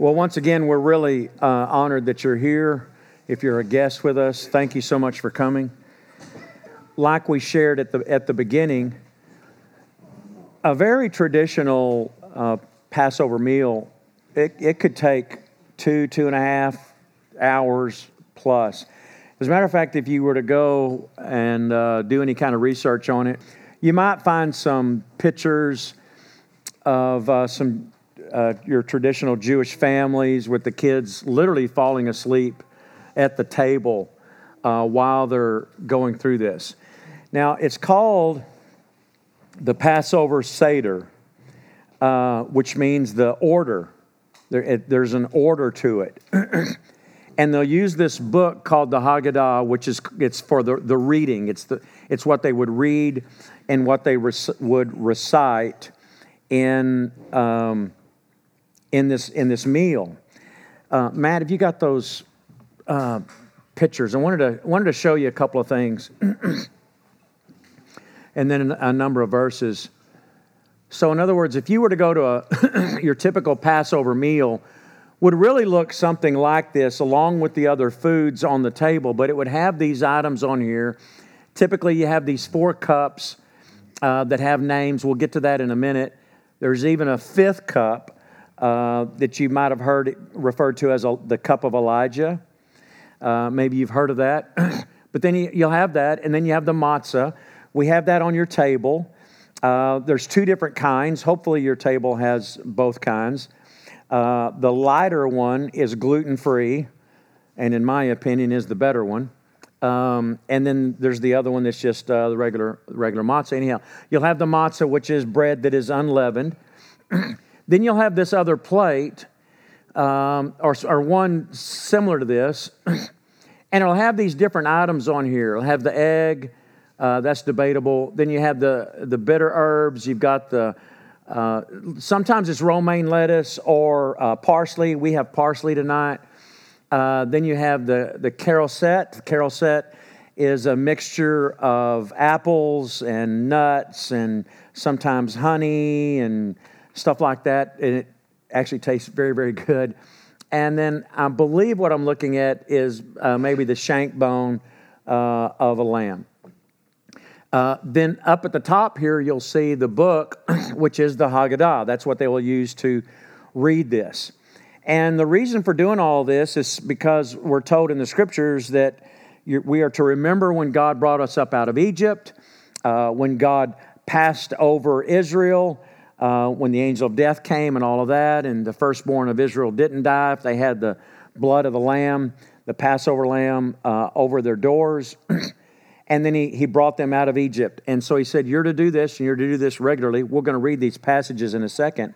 Well, once again, we're really uh, honored that you're here. If you're a guest with us, thank you so much for coming. Like we shared at the, at the beginning, a very traditional uh, Passover meal, it, it could take two, two and a half hours plus. As a matter of fact, if you were to go and uh, do any kind of research on it, you might find some pictures of uh, some uh, your traditional Jewish families with the kids literally falling asleep at the table uh, while they're going through this. Now, it's called the Passover Seder, uh, which means the order. There, it, there's an order to it. and they'll use this book called the Haggadah, which is it's for the, the reading. It's, the, it's what they would read and what they would recite in um, in this in this meal. Uh, Matt, have you got those uh, pictures? I wanted to wanted to show you a couple of things, and then a number of verses. So, in other words, if you were to go to a your typical Passover meal, would really look something like this, along with the other foods on the table, but it would have these items on here. Typically, you have these four cups uh, that have names. We'll get to that in a minute. There's even a fifth cup uh, that you might have heard referred to as a, the cup of Elijah. Uh, maybe you've heard of that. but then you, will have that, and then you have the matzah. We have that on your table. Uh, there's two different kinds. Hopefully, your table has both kinds. Uh, the lighter one is gluten free, and in my opinion, is the better one. Um, and then there's the other one that's just uh, the regular regular matzah. Anyhow, you'll have the matzah, which is bread that is unleavened. Then you'll have this other plate, um, or, or one similar to this, and it'll have these different items on here. It'll have the egg, uh, that's debatable. Then you have the, the bitter herbs, you've got the uh, sometimes it's romaine lettuce or uh, parsley. We have parsley tonight. Uh, then you have the, the charoset. The charoset is a mixture of apples and nuts and sometimes honey and stuff like that. And it actually tastes very, very good. And then I believe what I'm looking at is uh, maybe the shank bone uh, of a lamb. Uh, then up at the top here, you'll see the book, which is the Haggadah. That's what they will use to read this. And the reason for doing all this is because we're told in the scriptures that we are to remember when God brought us up out of Egypt, uh, when God passed over Israel, uh, when the angel of death came and all of that, and the firstborn of Israel didn't die if they had the blood of the lamb, the Passover lamb, uh, over their doors. and then he, he brought them out of Egypt. And so he said, You're to do this, and you're to do this regularly. We're going to read these passages in a second.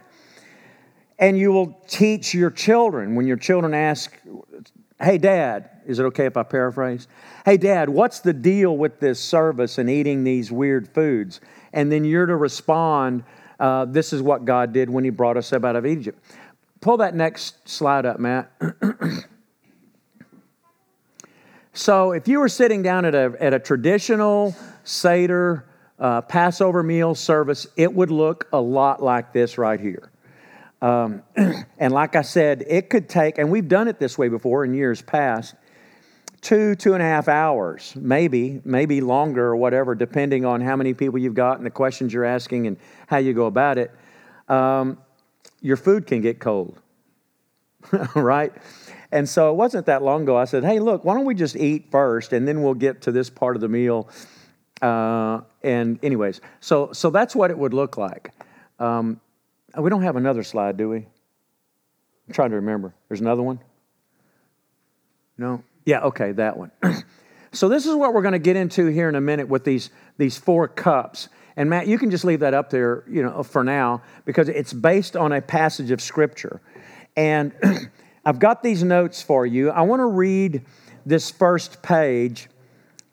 And you will teach your children when your children ask, Hey, Dad, is it okay if I paraphrase? Hey, Dad, what's the deal with this service and eating these weird foods? And then you're to respond, uh, this is what God did when He brought us up out of Egypt. Pull that next slide up, Matt. so, if you were sitting down at a, at a traditional Seder uh, Passover meal service, it would look a lot like this right here. Um, and like I said, it could take, and we've done it this way before in years past, two, two and a half hours, maybe, maybe longer or whatever, depending on how many people you've got and the questions you're asking and how you go about it. Um, your food can get cold, right? And so it wasn't that long ago. I said, hey, look, why don't we just eat first and then we'll get to this part of the meal. Uh, and, anyways, so, so that's what it would look like. Um, we don't have another slide, do we? I'm trying to remember. There's another one? No? Yeah, okay, that one. so this is what we're going to get into here in a minute with these these four cups. And Matt, you can just leave that up there, you know, for now because it's based on a passage of scripture. And I've got these notes for you. I want to read this first page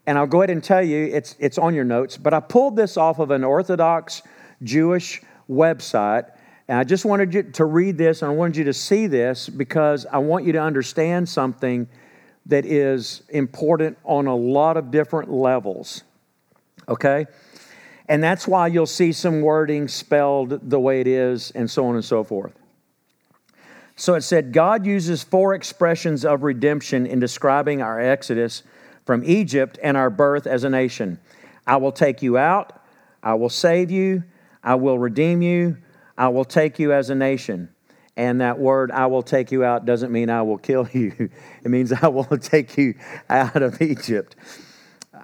and I'll go ahead and tell you it's it's on your notes, but I pulled this off of an Orthodox Jewish website. And I just wanted you to read this and I wanted you to see this because I want you to understand something that is important on a lot of different levels. Okay? And that's why you'll see some wording spelled the way it is and so on and so forth. So it said God uses four expressions of redemption in describing our exodus from Egypt and our birth as a nation. I will take you out, I will save you, I will redeem you, I will take you as a nation. And that word, I will take you out, doesn't mean I will kill you. It means I will take you out of Egypt.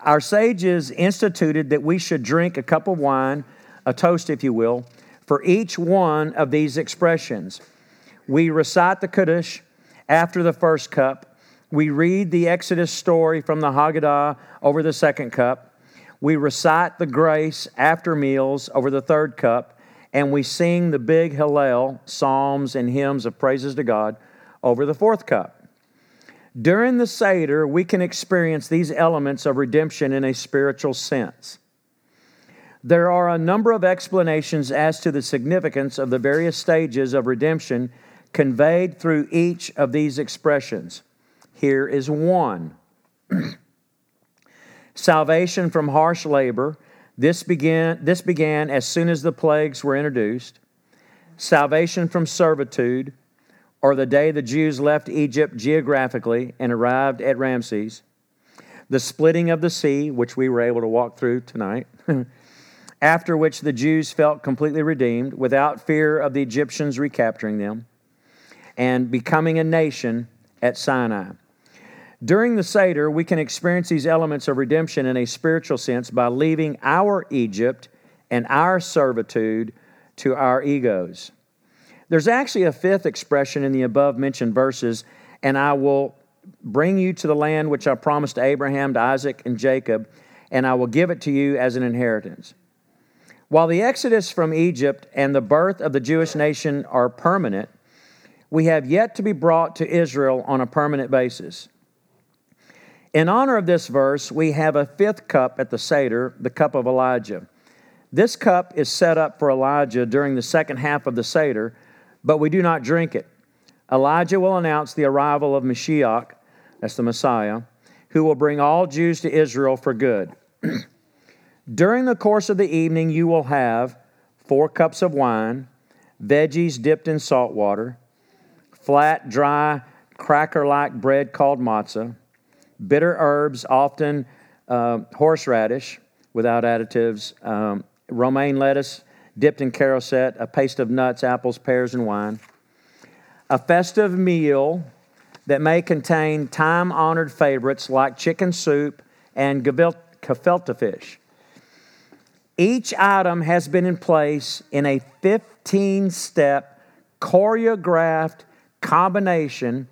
Our sages instituted that we should drink a cup of wine, a toast, if you will, for each one of these expressions. We recite the Kaddish after the first cup. We read the Exodus story from the Haggadah over the second cup. We recite the grace after meals over the third cup. And we sing the big Hallel, psalms and hymns of praises to God over the fourth cup. During the Seder, we can experience these elements of redemption in a spiritual sense. There are a number of explanations as to the significance of the various stages of redemption conveyed through each of these expressions. Here is one Salvation from harsh labor. This began, this began as soon as the plagues were introduced. Salvation from servitude, or the day the Jews left Egypt geographically and arrived at Ramses. The splitting of the sea, which we were able to walk through tonight. after which the Jews felt completely redeemed without fear of the Egyptians recapturing them and becoming a nation at Sinai. During the Seder, we can experience these elements of redemption in a spiritual sense by leaving our Egypt and our servitude to our egos. There's actually a fifth expression in the above mentioned verses, and I will bring you to the land which I promised to Abraham, to Isaac, and Jacob, and I will give it to you as an inheritance. While the exodus from Egypt and the birth of the Jewish nation are permanent, we have yet to be brought to Israel on a permanent basis. In honor of this verse, we have a fifth cup at the Seder, the cup of Elijah. This cup is set up for Elijah during the second half of the Seder, but we do not drink it. Elijah will announce the arrival of Mashiach, that's the Messiah, who will bring all Jews to Israel for good. during the course of the evening, you will have four cups of wine, veggies dipped in salt water, flat, dry, cracker like bread called matzah bitter herbs, often uh, horseradish without additives, um, romaine lettuce dipped in charoset, a paste of nuts, apples, pears, and wine. A festive meal that may contain time honored favorites like chicken soup and gefilte fish. Each item has been in place in a 15 step choreographed combination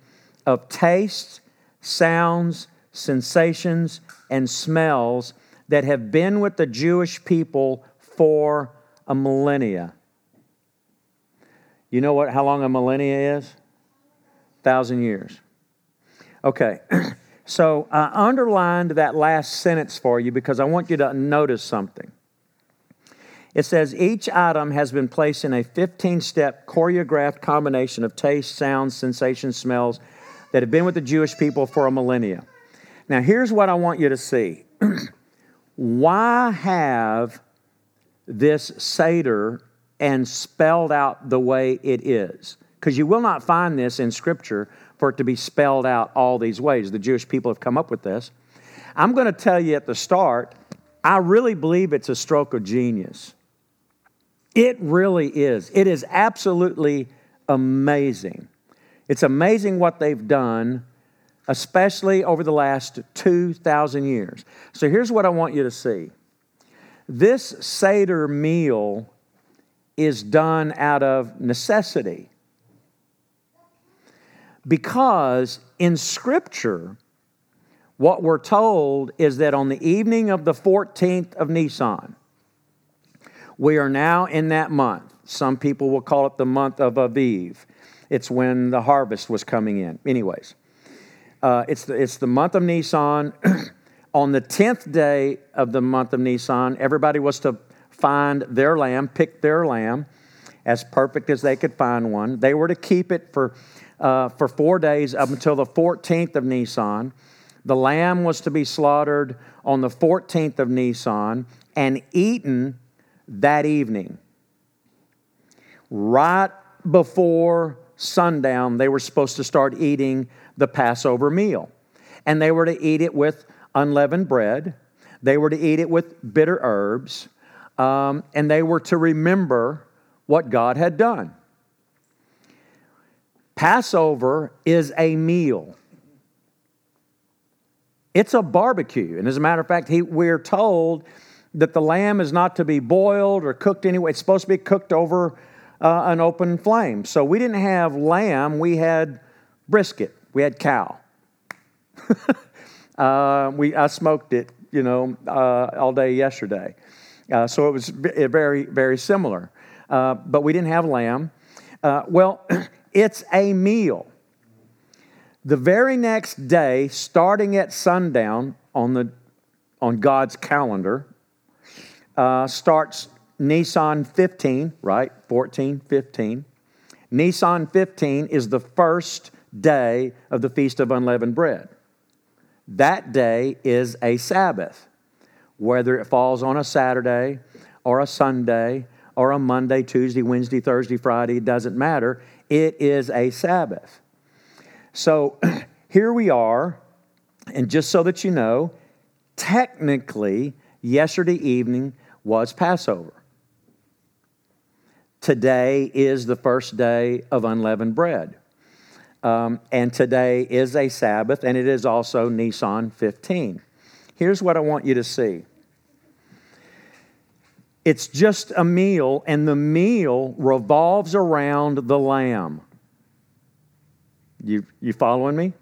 of tastes, sounds, sensations, and smells that have been with the Jewish people for a millennia. You know what how long a millennia is? Thousand years. Okay. So I underlined that last sentence for you because I want you to notice something. It says each item has been placed in a 15 step choreographed combination of taste, sounds, sensations, smells that have been with the Jewish people for a millennia. Now, here's what I want you to see. Why have this Seder and spelled out the way it is? Because you will not find this in Scripture for it to be spelled out all these ways. The Jewish people have come up with this. I'm going to tell you at the start, I really believe it's a stroke of genius. It really is. It is absolutely amazing. It's amazing what they've done especially over the last 2,000 years. So here's what I want you to see this Seder meal is done out of necessity. Because in Scripture, what we're told is that on the evening of the 14th of Nisan, we are now in that month. Some people will call it the month of Aviv. It's when the harvest was coming in. Anyways, uh, it's, the, it's the month of Nisan. On the 10th day of the month of Nisan, everybody was to find their lamb, pick their lamb, as perfect as they could find one. They were to keep it for, uh, for four days up until the 14th of Nisan. The lamb was to be slaughtered on the 14th of Nisan and eaten that evening, right before sundown, they were supposed to start eating the Passover meal. And they were to eat it with unleavened bread, they were to eat it with bitter herbs, um, and they were to remember what God had done. Passover is a meal. It's a barbecue. And as a matter of fact, he, we're told that the lamb is not to be boiled or cooked anyway. It's supposed to be cooked over uh, an open flame. So we didn't have lamb, we had brisket, we had cow. uh, we, I smoked it, you know, uh, all day yesterday. Uh, so it was very, very similar. Uh, but we didn't have lamb. Uh, well, it's a meal. The very next day, starting at sundown on, the, on God's calendar, starts Nisan 15, right? 14, 15. Nisan 15 is the first day of the Feast of Unleavened Bread. That day is a Sabbath, whether it falls on a Saturday or a Sunday or a Monday, Tuesday, Wednesday, Thursday, Friday, it doesn't matter. It is a Sabbath. So here we are, and just so that you know, technically, yesterday evening was Passover. Today is the first day of unleavened bread. Um, and today is a Sabbath, and it is also Nisan 15. Here's what I want you to see it's just a meal, and the meal revolves around the lamb. You, you following me?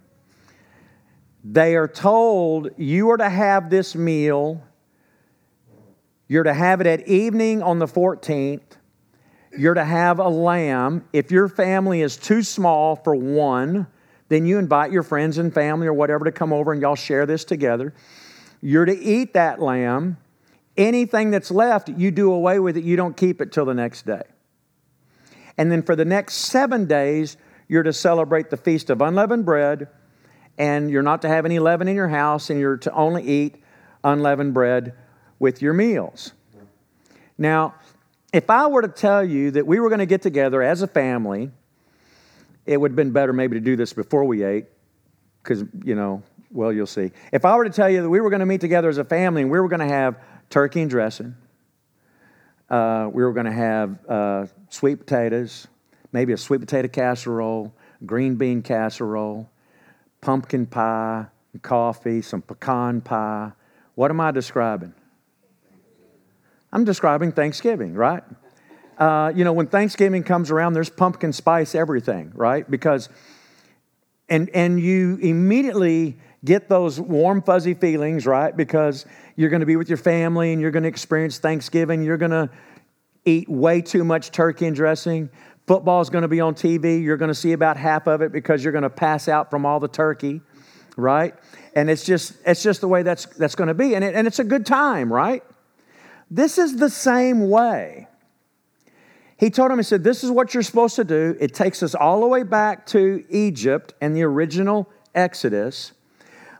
They are told you are to have this meal. You're to have it at evening on the 14th. You're to have a lamb. If your family is too small for one, then you invite your friends and family or whatever to come over and y'all share this together. You're to eat that lamb. Anything that's left, you do away with it. You don't keep it till the next day. And then for the next seven days, you're to celebrate the Feast of Unleavened Bread, and you're not to have any leaven in your house, and you're to only eat unleavened bread with your meals. Now, if I were to tell you that we were going to get together as a family, it would have been better maybe to do this before we ate, because, you know, well, you'll see. If I were to tell you that we were going to meet together as a family and we were going to have turkey and dressing. Uh, we were going to have uh, sweet potatoes, maybe a sweet potato casserole, green bean casserole, pumpkin pie, coffee, some pecan pie. What am I describing? I'm describing Thanksgiving, right? Uh, you know, when Thanksgiving comes around, there's pumpkin spice everything, right? Because, and and you immediately get those warm, fuzzy feelings, right? Because you're going to be with your family and you're going to experience Thanksgiving. You're going to eat way too much turkey and dressing. Football is going to be on TV. You're going to see about half of it because you're going to pass out from all the turkey, right? And it's just it's just the way that's that's going to be, and it, and it's a good time, right? This is the same way. He told him, he said, This is what you're supposed to do. It takes us all the way back to Egypt and the original Exodus.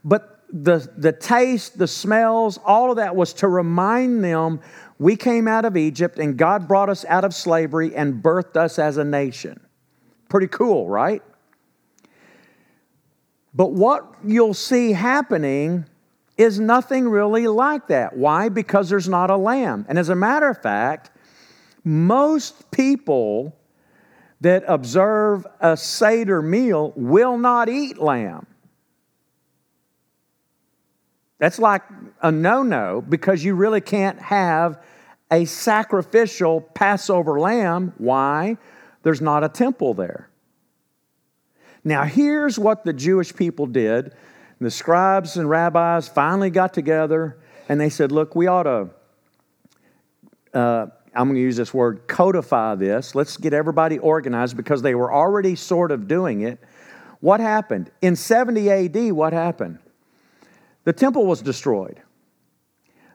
But the, the taste, the smells, all of that was to remind them we came out of Egypt and God brought us out of slavery and birthed us as a nation. Pretty cool, right? But what you'll see happening is nothing really like that. Why? Because there's not a lamb. And as a matter of fact, most people that observe a Seder meal will not eat lamb. That's like a no no because you really can't have a sacrificial Passover lamb. Why? There's not a temple there. Now, here's what the Jewish people did. The scribes and rabbis finally got together and they said, Look, we ought to, uh, I'm going to use this word, codify this. Let's get everybody organized because they were already sort of doing it. What happened? In 70 AD, what happened? The temple was destroyed.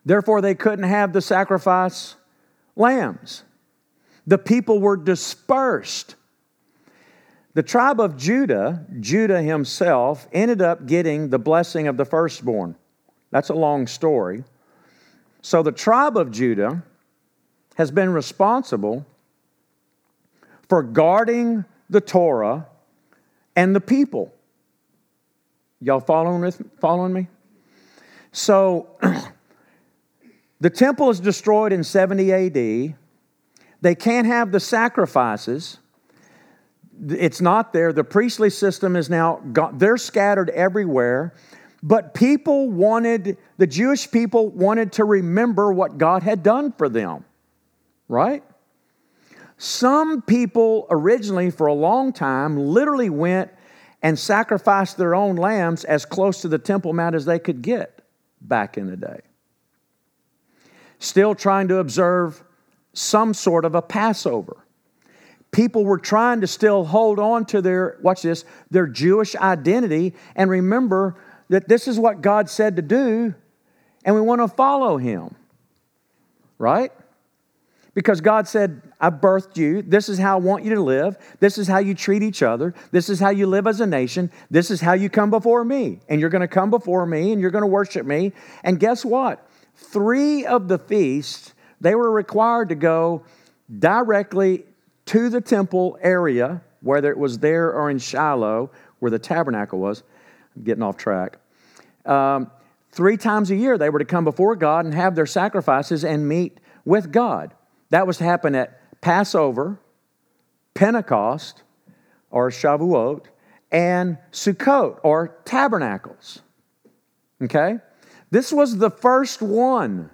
Therefore, they couldn't have the sacrifice lambs. The people were dispersed. The tribe of Judah, Judah himself, ended up getting the blessing of the firstborn. That's a long story. So the tribe of Judah has been responsible for guarding the Torah, and the people. Y'all following, with, following me? So the temple is destroyed in 70 AD. They can't have the sacrifices. It's not there. The priestly system is now gone. They're scattered everywhere. But people wanted, the Jewish people wanted to remember what God had done for them, right? Some people originally, for a long time, literally went and sacrificed their own lambs as close to the Temple Mount as they could get back in the day. Still trying to observe some sort of a Passover. People were trying to still hold on to their, watch this, their Jewish identity and remember that this is what God said to do and we want to follow Him. Right? Because God said, I birthed you. This is how I want you to live. This is how you treat each other. This is how you live as a nation. This is how you come before me. And you're going to come before me and you're going to worship me. And guess what? Three of the feasts, they were required to go directly to the temple area, whether it was there or in Shiloh, where the tabernacle was. I'm getting off track. Um, three times a year, they were to come before God and have their sacrifices and meet with God. That was to happen at Passover, Pentecost, or Shavuot, and Sukkot, or tabernacles. Okay? This was the first one.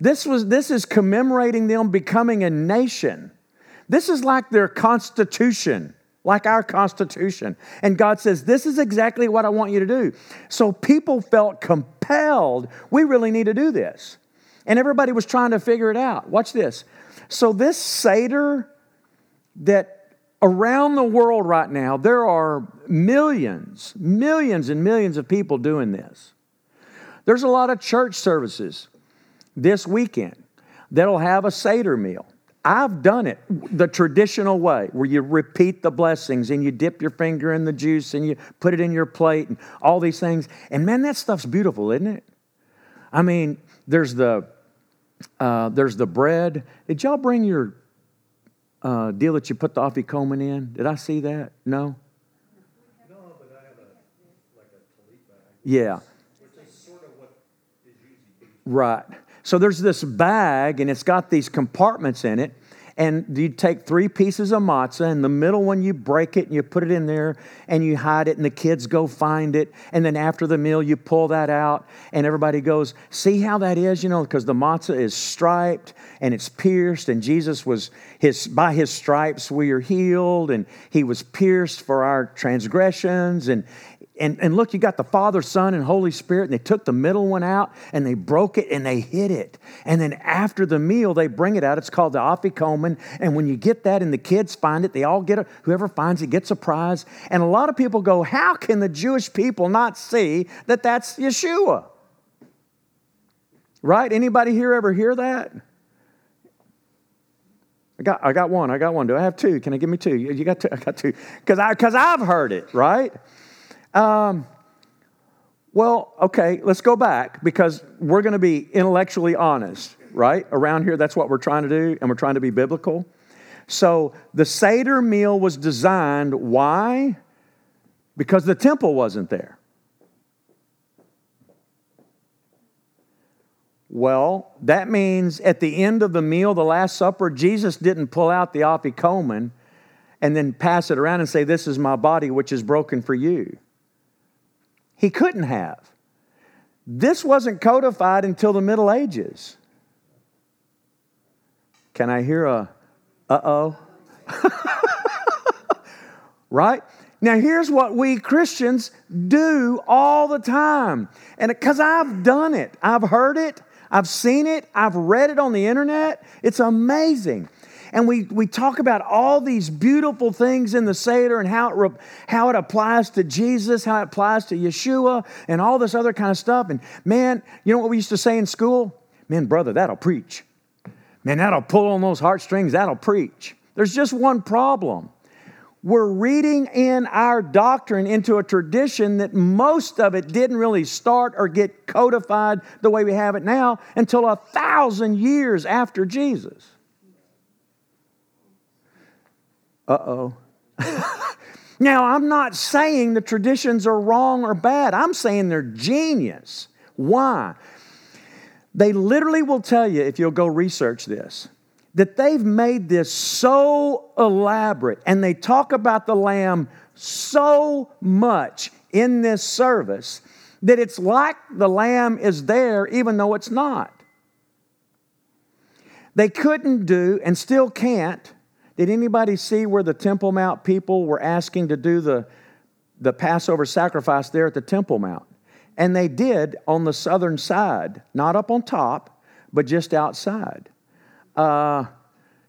This, was, this is commemorating them becoming a nation. This is like their constitution, like our constitution. And God says, This is exactly what I want you to do. So people felt compelled, we really need to do this. And everybody was trying to figure it out. Watch this. So, this Seder that around the world right now, there are millions, millions and millions of people doing this. There's a lot of church services this weekend that'll have a Seder meal. I've done it the traditional way where you repeat the blessings and you dip your finger in the juice and you put it in your plate and all these things. And man, that stuff's beautiful, isn't it? I mean, there's the uh, there's the bread. Did y'all bring your uh, deal that you put the afikomen in? Did I see that? No. No, but I have a like a bag. Yeah. Which is sort of what is usually. Right. So there's this bag, and it's got these compartments in it and you take three pieces of matzah, and the middle one you break it and you put it in there and you hide it, and the kids go find it. And then after the meal, you pull that out, and everybody goes, See how that is? You know, because the matzah is striped and it's pierced, and Jesus was his by his stripes we are healed, and he was pierced for our transgressions, and and, and look, you got the Father, Son, and Holy Spirit, and they took the middle one out and they broke it and they hid it. And then after the meal, they bring it out. It's called the Afikomen. And when you get that and the kids find it, they all get it. Whoever finds it gets a prize. And a lot of people go, How can the Jewish people not see that that's Yeshua? Right? Anybody here ever hear that? I got, I got one. I got one. Do I have two? Can I give me two? You got two? I got two. Because I've heard it, right? Um, well, okay, let's go back because we're going to be intellectually honest, right? Around here, that's what we're trying to do, and we're trying to be biblical. So the Seder meal was designed, why? Because the temple wasn't there. Well, that means at the end of the meal, the Last Supper, Jesus didn't pull out the afikomen and then pass it around and say, This is my body, which is broken for you. He couldn't have. This wasn't codified until the Middle Ages. Can I hear a uh oh? right? Now, here's what we Christians do all the time. And because I've done it, I've heard it, I've seen it, I've read it on the internet. It's amazing and we, we talk about all these beautiful things in the Seder and how it, re, how it applies to Jesus, how it applies to Yeshua, and all this other kind of stuff. And man, you know what we used to say in school? Man, brother, that'll preach. Man, that'll pull on those heartstrings, that'll preach. There's just one problem. We're reading in our doctrine into a tradition that most of it didn't really start or get codified the way we have it now until a thousand years after Jesus. Uh oh. now, I'm not saying the traditions are wrong or bad, I'm saying they're genius. Why? They literally will tell you, if you'll go research this, that they've made this so elaborate and they talk about the lamb so much in this service that it's like the lamb is there even though it's not. They couldn't do and still can't. Did anybody see where the Temple Mount people were asking to do the, the Passover sacrifice there at the Temple Mount? And they did on the southern side, not up on top, but just outside. Uh,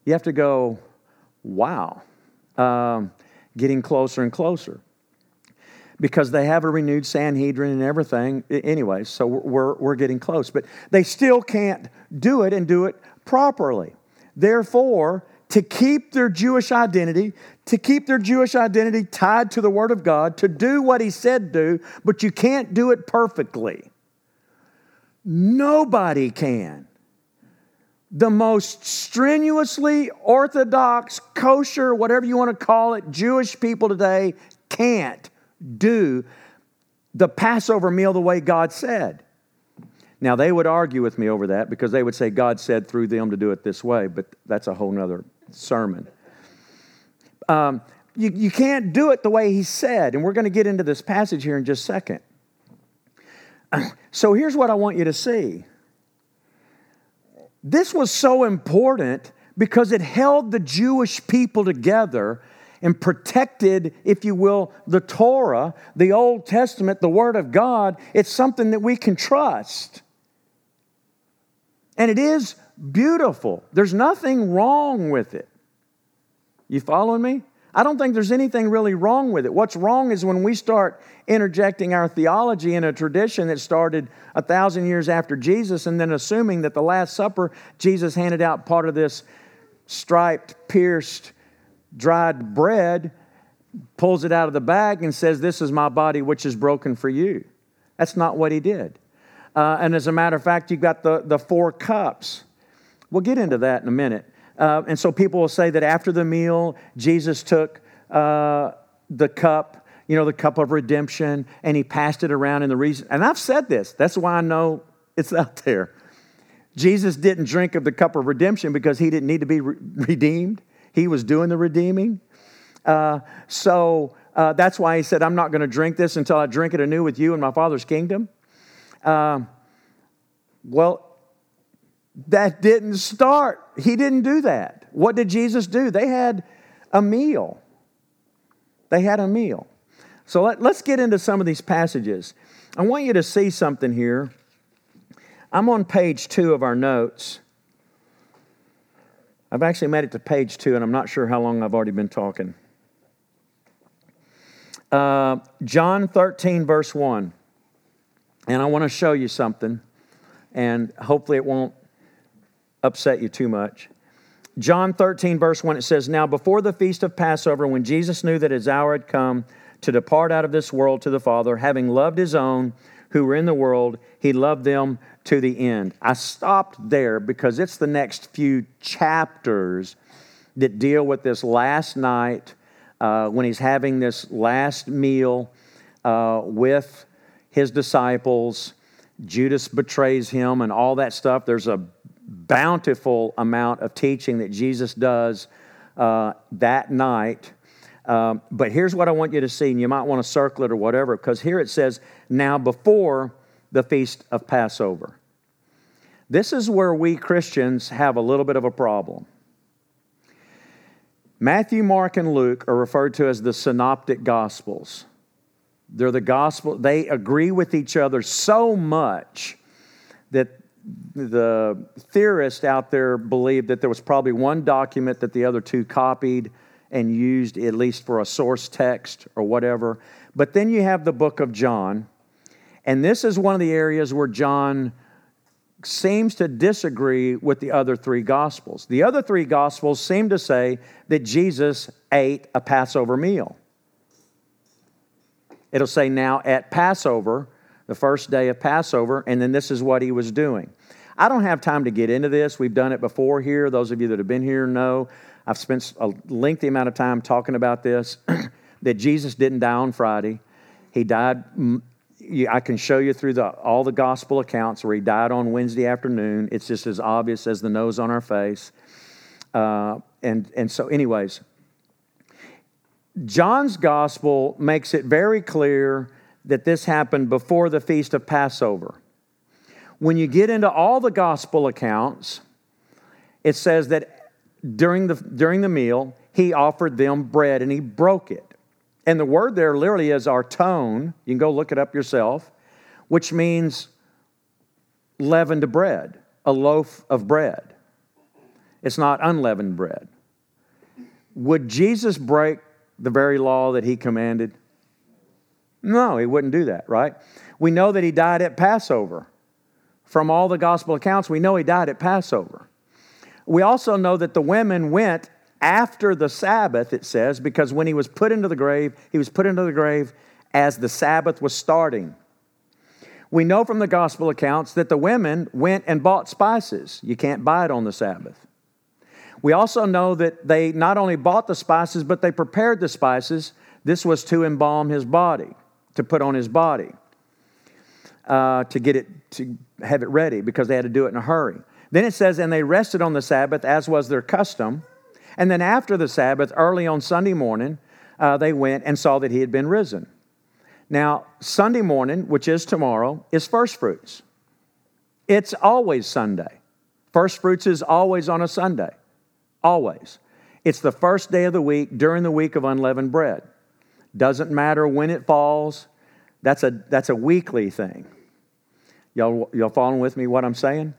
you have to go, wow, um, getting closer and closer. Because they have a renewed Sanhedrin and everything, anyway, so we're, we're getting close. But they still can't do it and do it properly. Therefore, to keep their Jewish identity, to keep their Jewish identity tied to the Word of God, to do what He said do, but you can't do it perfectly. Nobody can. The most strenuously orthodox, kosher, whatever you want to call it, Jewish people today can't do the Passover meal the way God said. Now, they would argue with me over that because they would say God said through them to do it this way, but that's a whole nother sermon. Um, you, you can't do it the way he said, and we're going to get into this passage here in just a second. So here's what I want you to see. This was so important because it held the Jewish people together and protected, if you will, the Torah, the Old Testament, the Word of God. It's something that we can trust. And it is beautiful. There's nothing wrong with it. You following me? I don't think there's anything really wrong with it. What's wrong is when we start interjecting our theology in a tradition that started a thousand years after Jesus and then assuming that the Last Supper, Jesus handed out part of this striped, pierced, dried bread, pulls it out of the bag, and says, This is my body which is broken for you. That's not what he did. Uh, and as a matter of fact, you've got the, the four cups. We'll get into that in a minute. Uh, and so people will say that after the meal, Jesus took uh, the cup, you know, the cup of redemption, and he passed it around. And the reason, and I've said this, that's why I know it's out there. Jesus didn't drink of the cup of redemption because he didn't need to be re- redeemed. He was doing the redeeming. Uh, so uh, that's why he said, I'm not going to drink this until I drink it anew with you in my Father's kingdom. Uh, well, that didn't start. He didn't do that. What did Jesus do? They had a meal. They had a meal. So let, us get into some of these passages. I want you to see something here. I'm on page two of our notes. I've actually made it to page two, and I'm not sure how long I've already been talking. Uh, John 13, verse 1. And I want to show you something, and hopefully it won't upset you too much. John 13, verse 1, it says, Now before the feast of Passover, when Jesus knew that his hour had come to depart out of this world to the Father, having loved his own who were in the world, he loved them to the end. I stopped there because it's the next few chapters that deal with this last night uh, when he's having this last meal uh, with his disciples. Judas betrays him and all that stuff. There's a bountiful amount of teaching that Jesus does uh, that night. Um, but here's what I want you to see, and you might want to circle it or whatever, because here it says, now before the feast of Passover. This is where we Christians have a little bit of a problem. Matthew, Mark, and Luke are referred to as the synoptic gospels. They're the gospel, they agree with each other so much that the theorists out there believe that there was probably one document that the other two copied and used, at least for a source text or whatever. But then you have the book of John, and this is one of the areas where John seems to disagree with the other three gospels. The other three gospels seem to say that Jesus ate a Passover meal. It'll say now at Passover, the first day of Passover, and then this is what he was doing. I don't have time to get into this. We've done it before here. Those of you that have been here know. I've spent a lengthy amount of time talking about this that Jesus didn't die on Friday. He died, I can show you through the, all the gospel accounts where he died on Wednesday afternoon. It's just as obvious as the nose on our face. Uh, and, and so, anyways, John's gospel makes it very clear that this happened before the feast of Passover. When you get into all the gospel accounts, it says that during the, during the meal, he offered them bread and he broke it. And the word there literally is arton. You can go look it up yourself, which means leavened bread, a loaf of bread. It's not unleavened bread. Would Jesus break the very law that he commanded? No, he wouldn't do that, right? We know that he died at Passover. From all the gospel accounts, we know he died at Passover. We also know that the women went after the Sabbath, it says, because when he was put into the grave, he was put into the grave as the Sabbath was starting. We know from the gospel accounts that the women went and bought spices. You can't buy it on the Sabbath. We also know that they not only bought the spices, but they prepared the spices. This was to embalm his body, to put on his body, uh, to get it, to have it ready, because they had to do it in a hurry. Then it says, and they rested on the Sabbath, as was their custom. And then after the Sabbath, early on Sunday morning, uh, they went and saw that he had been risen. Now, Sunday morning, which is tomorrow, is first fruits. It's always Sunday. First fruits is always on a Sunday. Always. It's the first day of the week during the week of unleavened bread. Doesn't matter when it falls. That's a, that's a weekly thing. Y'all, y'all following with me what I'm saying?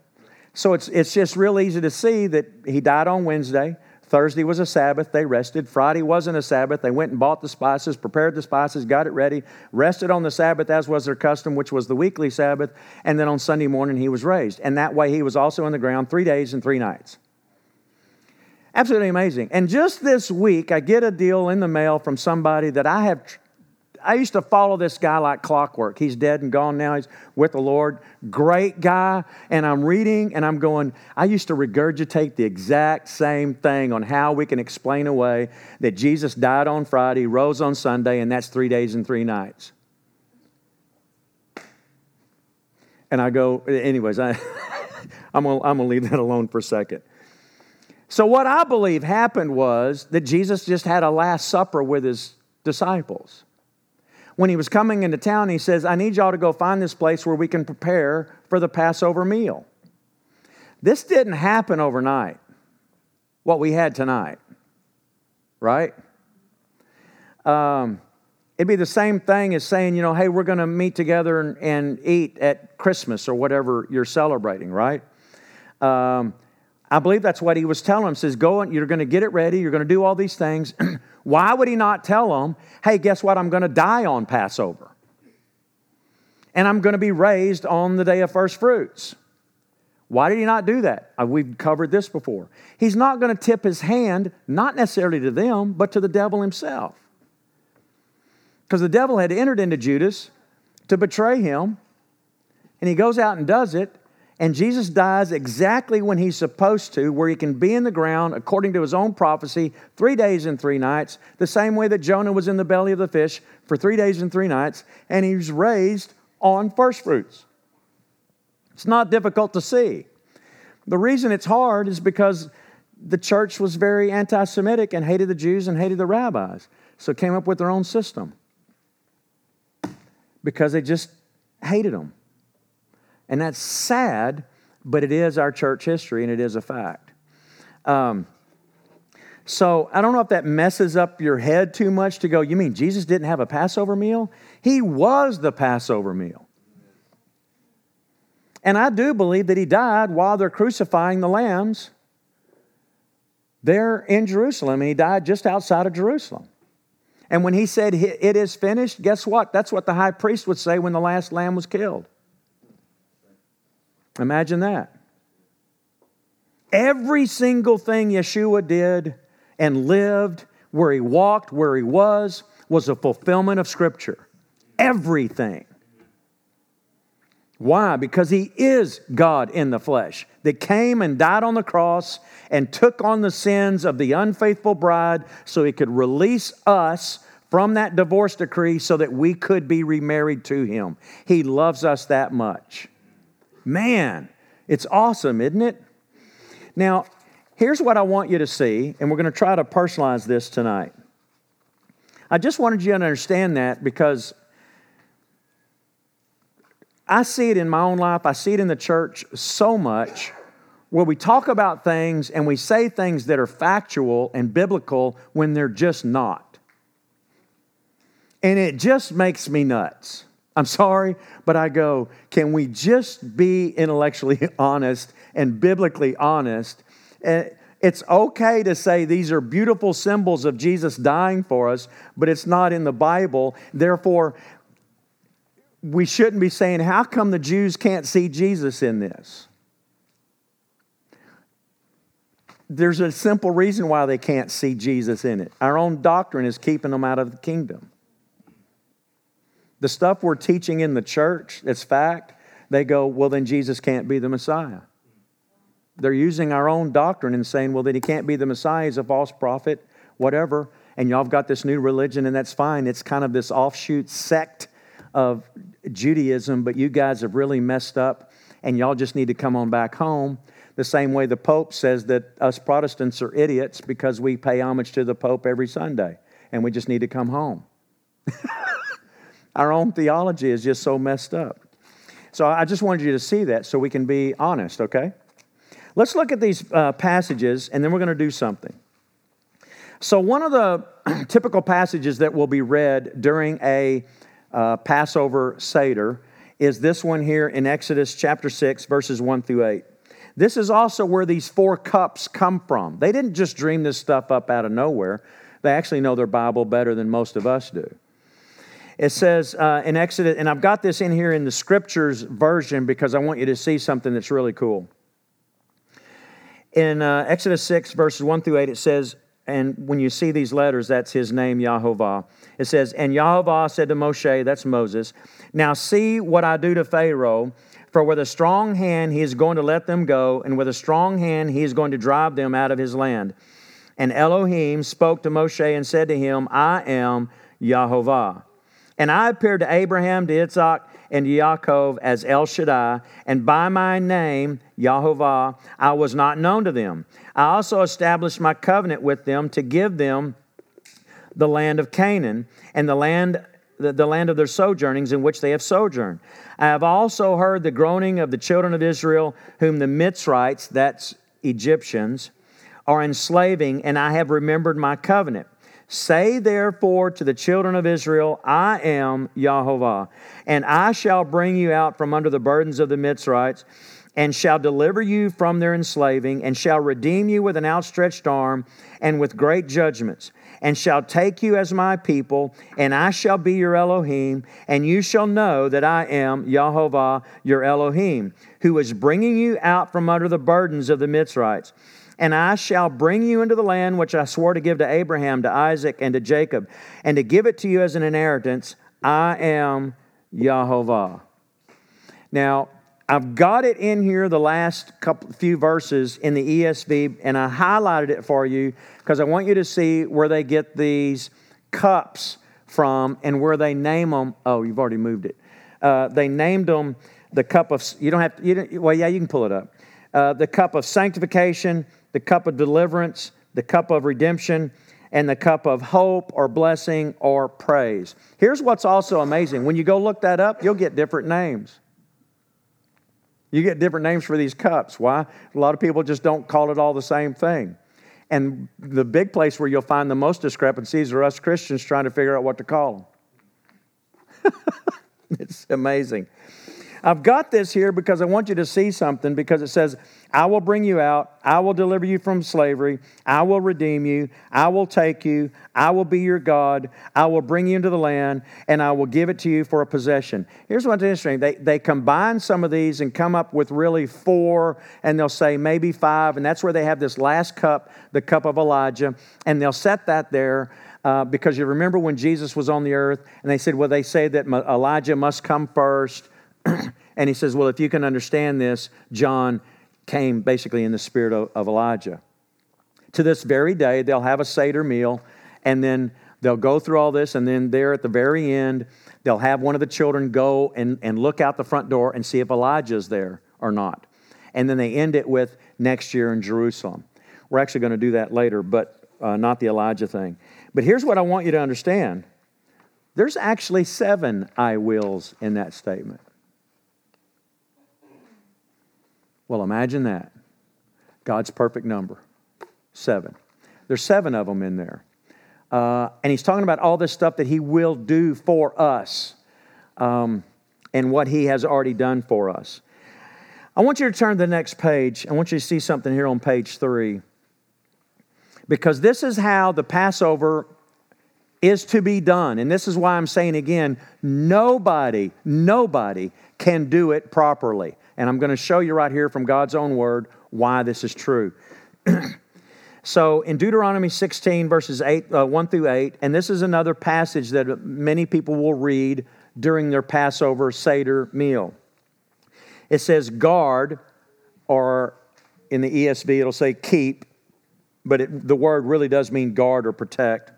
So it's, it's just real easy to see that he died on Wednesday. Thursday was a Sabbath. They rested. Friday wasn't a Sabbath. They went and bought the spices, prepared the spices, got it ready, rested on the Sabbath as was their custom, which was the weekly Sabbath. And then on Sunday morning, he was raised. And that way, he was also in the ground three days and three nights. Absolutely amazing. And just this week, I get a deal in the mail from somebody that I have. I used to follow this guy like clockwork. He's dead and gone now. He's with the Lord. Great guy. And I'm reading and I'm going, I used to regurgitate the exact same thing on how we can explain away that Jesus died on Friday, rose on Sunday, and that's three days and three nights. And I go, anyways, I, I'm going to leave that alone for a second. So, what I believe happened was that Jesus just had a Last Supper with his disciples. When he was coming into town, he says, I need y'all to go find this place where we can prepare for the Passover meal. This didn't happen overnight, what we had tonight, right? Um, it'd be the same thing as saying, you know, hey, we're going to meet together and, and, eat at Christmas or whatever you're celebrating, right? Um, I believe that's what he was telling them. Says, go and you're going to get it ready. You're going to do all these things. Why would he not tell them, hey, guess what? I'm going to die on Passover. And I'm going to be raised on the day of first fruits. Why did he not do that? Uh, we've covered this before. He's not going to tip his hand, not necessarily to them, but to the devil himself. Because the devil had entered into Judas to betray him, and he goes out and does it, and Jesus dies exactly when he's supposed to, where he can be in the ground according to his own prophecy, three days and three nights, the same way that Jonah was in the belly of the fish for three days and three nights, and he's raised on first fruits. It's not difficult to see. The reason it's hard is because the church was very anti Semitic and hated the Jews and hated the rabbis. So came up with their own system because they just hated them. And that's sad, but it is our church history and it is a fact. Um, so I don't know if that messes up your head too much to go, you mean Jesus didn't have a Passover meal? He was the Passover meal. And I do believe that he died while they're crucifying the lambs there in Jerusalem, and he died just outside of Jerusalem. And when he said, It is finished, guess what? That's what the high priest would say when the last lamb was killed. Imagine that. Every single thing Yeshua did and lived, where he walked, where he was, was a fulfillment of Scripture. Everything. Why? Because he is God in the flesh that came and died on the cross and took on the sins of the unfaithful bride so he could release us from that divorce decree so that we could be remarried to him. He loves us that much. Man, it's awesome, isn't it? Now, here's what I want you to see, and we're going to try to personalize this tonight. I just wanted you to understand that because I see it in my own life, I see it in the church so much where we talk about things and we say things that are factual and biblical when they're just not. And it just makes me nuts. I'm sorry, but I go, can we just be intellectually honest and biblically honest? Eh, it's okay to say these are beautiful symbols of Jesus dying for us, but it's not in the Bible. Therefore, we shouldn't be saying, How come the Jews can't see Jesus in this? There's a simple reason why they can't see Jesus in it. Our own doctrine is keeping them out of the kingdom. The stuff we're teaching in the church, that's fact, they go, Well, then Jesus can't be the Messiah. They're using our own doctrine and saying, Well, then he can't be the Messiah, he's a false prophet, whatever. And y'all have got this new religion, and that's fine. It's kind of this offshoot sect of Judaism, but you guys have really messed up and y'all just need to come on back home. The same way the Pope says that us Protestants are idiots because we pay homage to the Pope every Sunday and we just need to come home. Our own theology is just so messed up. So I just wanted you to see that so we can be honest, okay? Let's look at these uh, passages and then we're going to do something. So, one of the typical passages that will be read during a uh, Passover Seder is this one here in Exodus chapter 6, verses 1 through 8. This is also where these four cups come from. They didn't just dream this stuff up out of nowhere, they actually know their Bible better than most of us do. It says uh, in Exodus, and I've got this in here in the scriptures version because I want you to see something that's really cool. In uh, Exodus 6, verses 1 through 8, it says, and when you see these letters, that's his name, Yahovah. It says, And Yahovah said to Moshe, that's Moses, Now see what I do to Pharaoh, for with a strong hand he is going to let them go, and with a strong hand he is going to drive them out of his land. And Elohim spoke to Moshe and said to him, I am Yahovah. And I appeared to Abraham, to Isaac, and to Yaakov as El Shaddai, and by my name, Yahovah, I was not known to them. I also established my covenant with them to give them the land of Canaan and the land the, the land of their sojournings in which they have sojourned. I have also heard the groaning of the children of Israel, whom the Mitzrites, that's Egyptians, are enslaving, and I have remembered my covenant. Say therefore to the children of Israel, I am Yahovah, and I shall bring you out from under the burdens of the Mitzrites, and shall deliver you from their enslaving, and shall redeem you with an outstretched arm and with great judgments, and shall take you as my people, and I shall be your Elohim, and you shall know that I am Yahovah, your Elohim, who is bringing you out from under the burdens of the Mitzrites and I shall bring you into the land which I swore to give to Abraham, to Isaac, and to Jacob, and to give it to you as an inheritance. I am Yahovah. Now, I've got it in here, the last couple, few verses in the ESV, and I highlighted it for you because I want you to see where they get these cups from and where they name them. Oh, you've already moved it. Uh, they named them the cup of, you don't have you don't, well, yeah, you can pull it up. Uh, the cup of sanctification, the cup of deliverance, the cup of redemption, and the cup of hope or blessing or praise. Here's what's also amazing when you go look that up, you'll get different names. You get different names for these cups. Why? A lot of people just don't call it all the same thing. And the big place where you'll find the most discrepancies are us Christians trying to figure out what to call them. it's amazing. I've got this here because I want you to see something because it says, I will bring you out. I will deliver you from slavery. I will redeem you. I will take you. I will be your God. I will bring you into the land and I will give it to you for a possession. Here's what's interesting they, they combine some of these and come up with really four, and they'll say maybe five. And that's where they have this last cup, the cup of Elijah, and they'll set that there. Uh, because you remember when Jesus was on the earth, and they said, well, they say that Elijah must come first, and he says, Well, if you can understand this, John came basically in the spirit of, of Elijah. To this very day, they'll have a Seder meal, and then they'll go through all this, and then there at the very end, they'll have one of the children go and, and look out the front door and see if Elijah's there or not. And then they end it with next year in Jerusalem. We're actually going to do that later, but uh, not the Elijah thing. But here's what I want you to understand there's actually seven I wills in that statement. Well, imagine that. God's perfect number seven. There's seven of them in there. Uh, and he's talking about all this stuff that he will do for us um, and what he has already done for us. I want you to turn to the next page. I want you to see something here on page three. Because this is how the Passover is to be done. And this is why I'm saying again nobody, nobody can do it properly. And I'm going to show you right here from God's own word why this is true. so in Deuteronomy 16, verses 8, uh, 1 through 8, and this is another passage that many people will read during their Passover Seder meal. It says, guard, or in the ESV, it'll say keep, but it, the word really does mean guard or protect.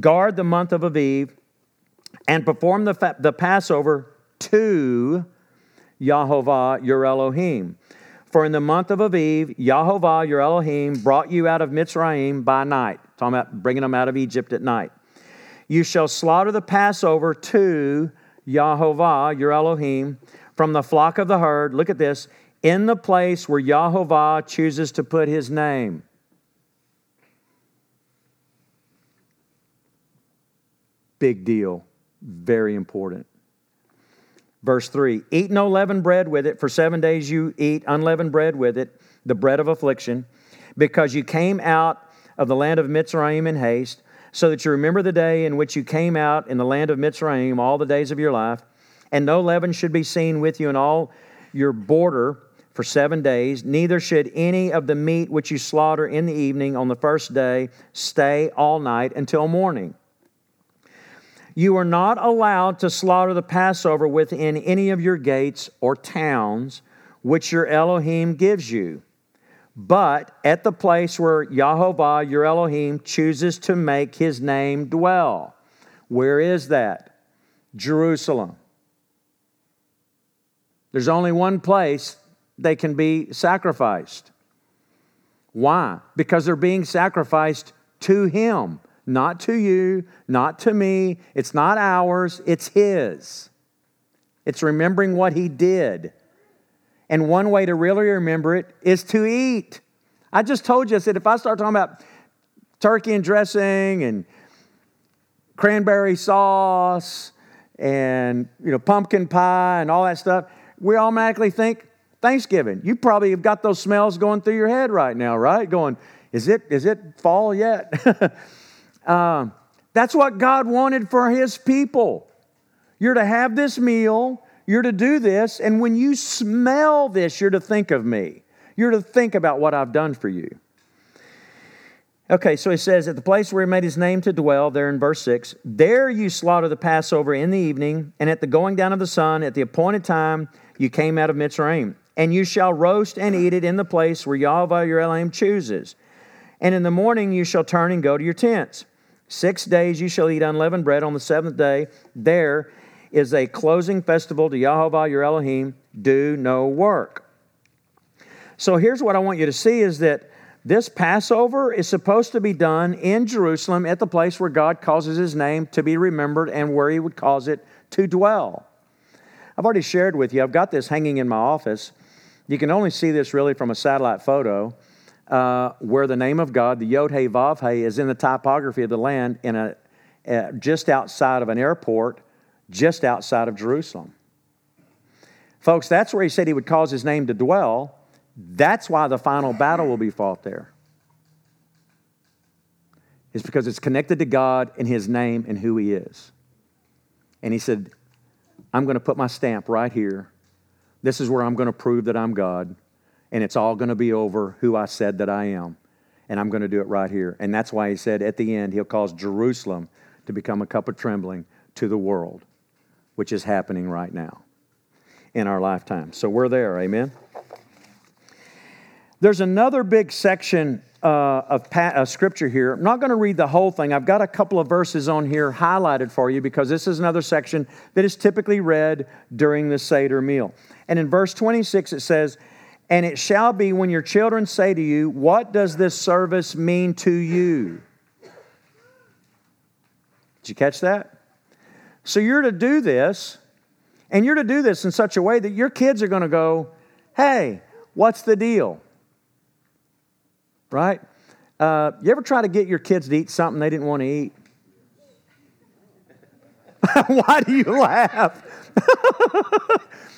Guard the month of Aviv and perform the, fa- the Passover to Yahovah your Elohim. For in the month of Aviv, Yahovah your Elohim brought you out of Mitzrayim by night. Talking about bringing them out of Egypt at night. You shall slaughter the Passover to Yahovah your Elohim from the flock of the herd. Look at this in the place where Yahovah chooses to put his name. Big deal. Very important. Verse 3 Eat no leavened bread with it. For seven days you eat unleavened bread with it, the bread of affliction, because you came out of the land of Mitzrayim in haste, so that you remember the day in which you came out in the land of Mitzrayim all the days of your life. And no leaven should be seen with you in all your border for seven days, neither should any of the meat which you slaughter in the evening on the first day stay all night until morning. You are not allowed to slaughter the Passover within any of your gates or towns which your Elohim gives you, but at the place where Yahovah, your Elohim, chooses to make his name dwell. Where is that? Jerusalem. There's only one place they can be sacrificed. Why? Because they're being sacrificed to him not to you, not to me. It's not ours, it's His. It's remembering what He did. And one way to really remember it is to eat. I just told you, I said, if I start talking about turkey and dressing and cranberry sauce and you know pumpkin pie and all that stuff, we automatically think Thanksgiving. You probably have got those smells going through your head right now, right? Going, is it is it fall yet? Um, that's what God wanted for His people. You're to have this meal, you're to do this, and when you smell this, you're to think of me. You're to think about what I've done for you. Okay, so he says, At the place where he made his name to dwell, there in verse 6, there you slaughter the Passover in the evening, and at the going down of the sun, at the appointed time, you came out of Mitzrayim. And you shall roast and eat it in the place where Yahweh your Elohim chooses. And in the morning you shall turn and go to your tents. Six days you shall eat unleavened bread. On the seventh day, there is a closing festival to Yahovah your Elohim. Do no work. So here's what I want you to see is that this Passover is supposed to be done in Jerusalem at the place where God causes his name to be remembered and where he would cause it to dwell. I've already shared with you, I've got this hanging in my office. You can only see this really from a satellite photo uh, where the name of God, the Yod He Vav He, is in the typography of the land in a, uh, just outside of an airport, just outside of Jerusalem. Folks, that's where he said he would cause his name to dwell. That's why the final battle will be fought there. It's because it's connected to God and his name and who he is. And he said, I'm going to put my stamp right here. This is where I'm going to prove that I'm God and it's all going to be over who I said that I am. And I'm going to do it right here. And that's why he said at the end, he'll cause Jerusalem to become a cup of trembling to the world, which is happening right now. in our lifetime. So we're there, amen? There's another big section uh, of pa- uh, scripture here. I'm not going to read the whole thing. I've got a couple of verses on here highlighted for you because this is another section that is typically read during the Seder meal. And in verse 26, it says, And it shall be when your children say to you, What does this service mean to you? Did you catch that? So you're to do this, and you're to do this in such a way that your kids are going to go, Hey, what's the deal? right? Uh, you ever try to get your kids to eat something they didn't want to eat? Why do you laugh?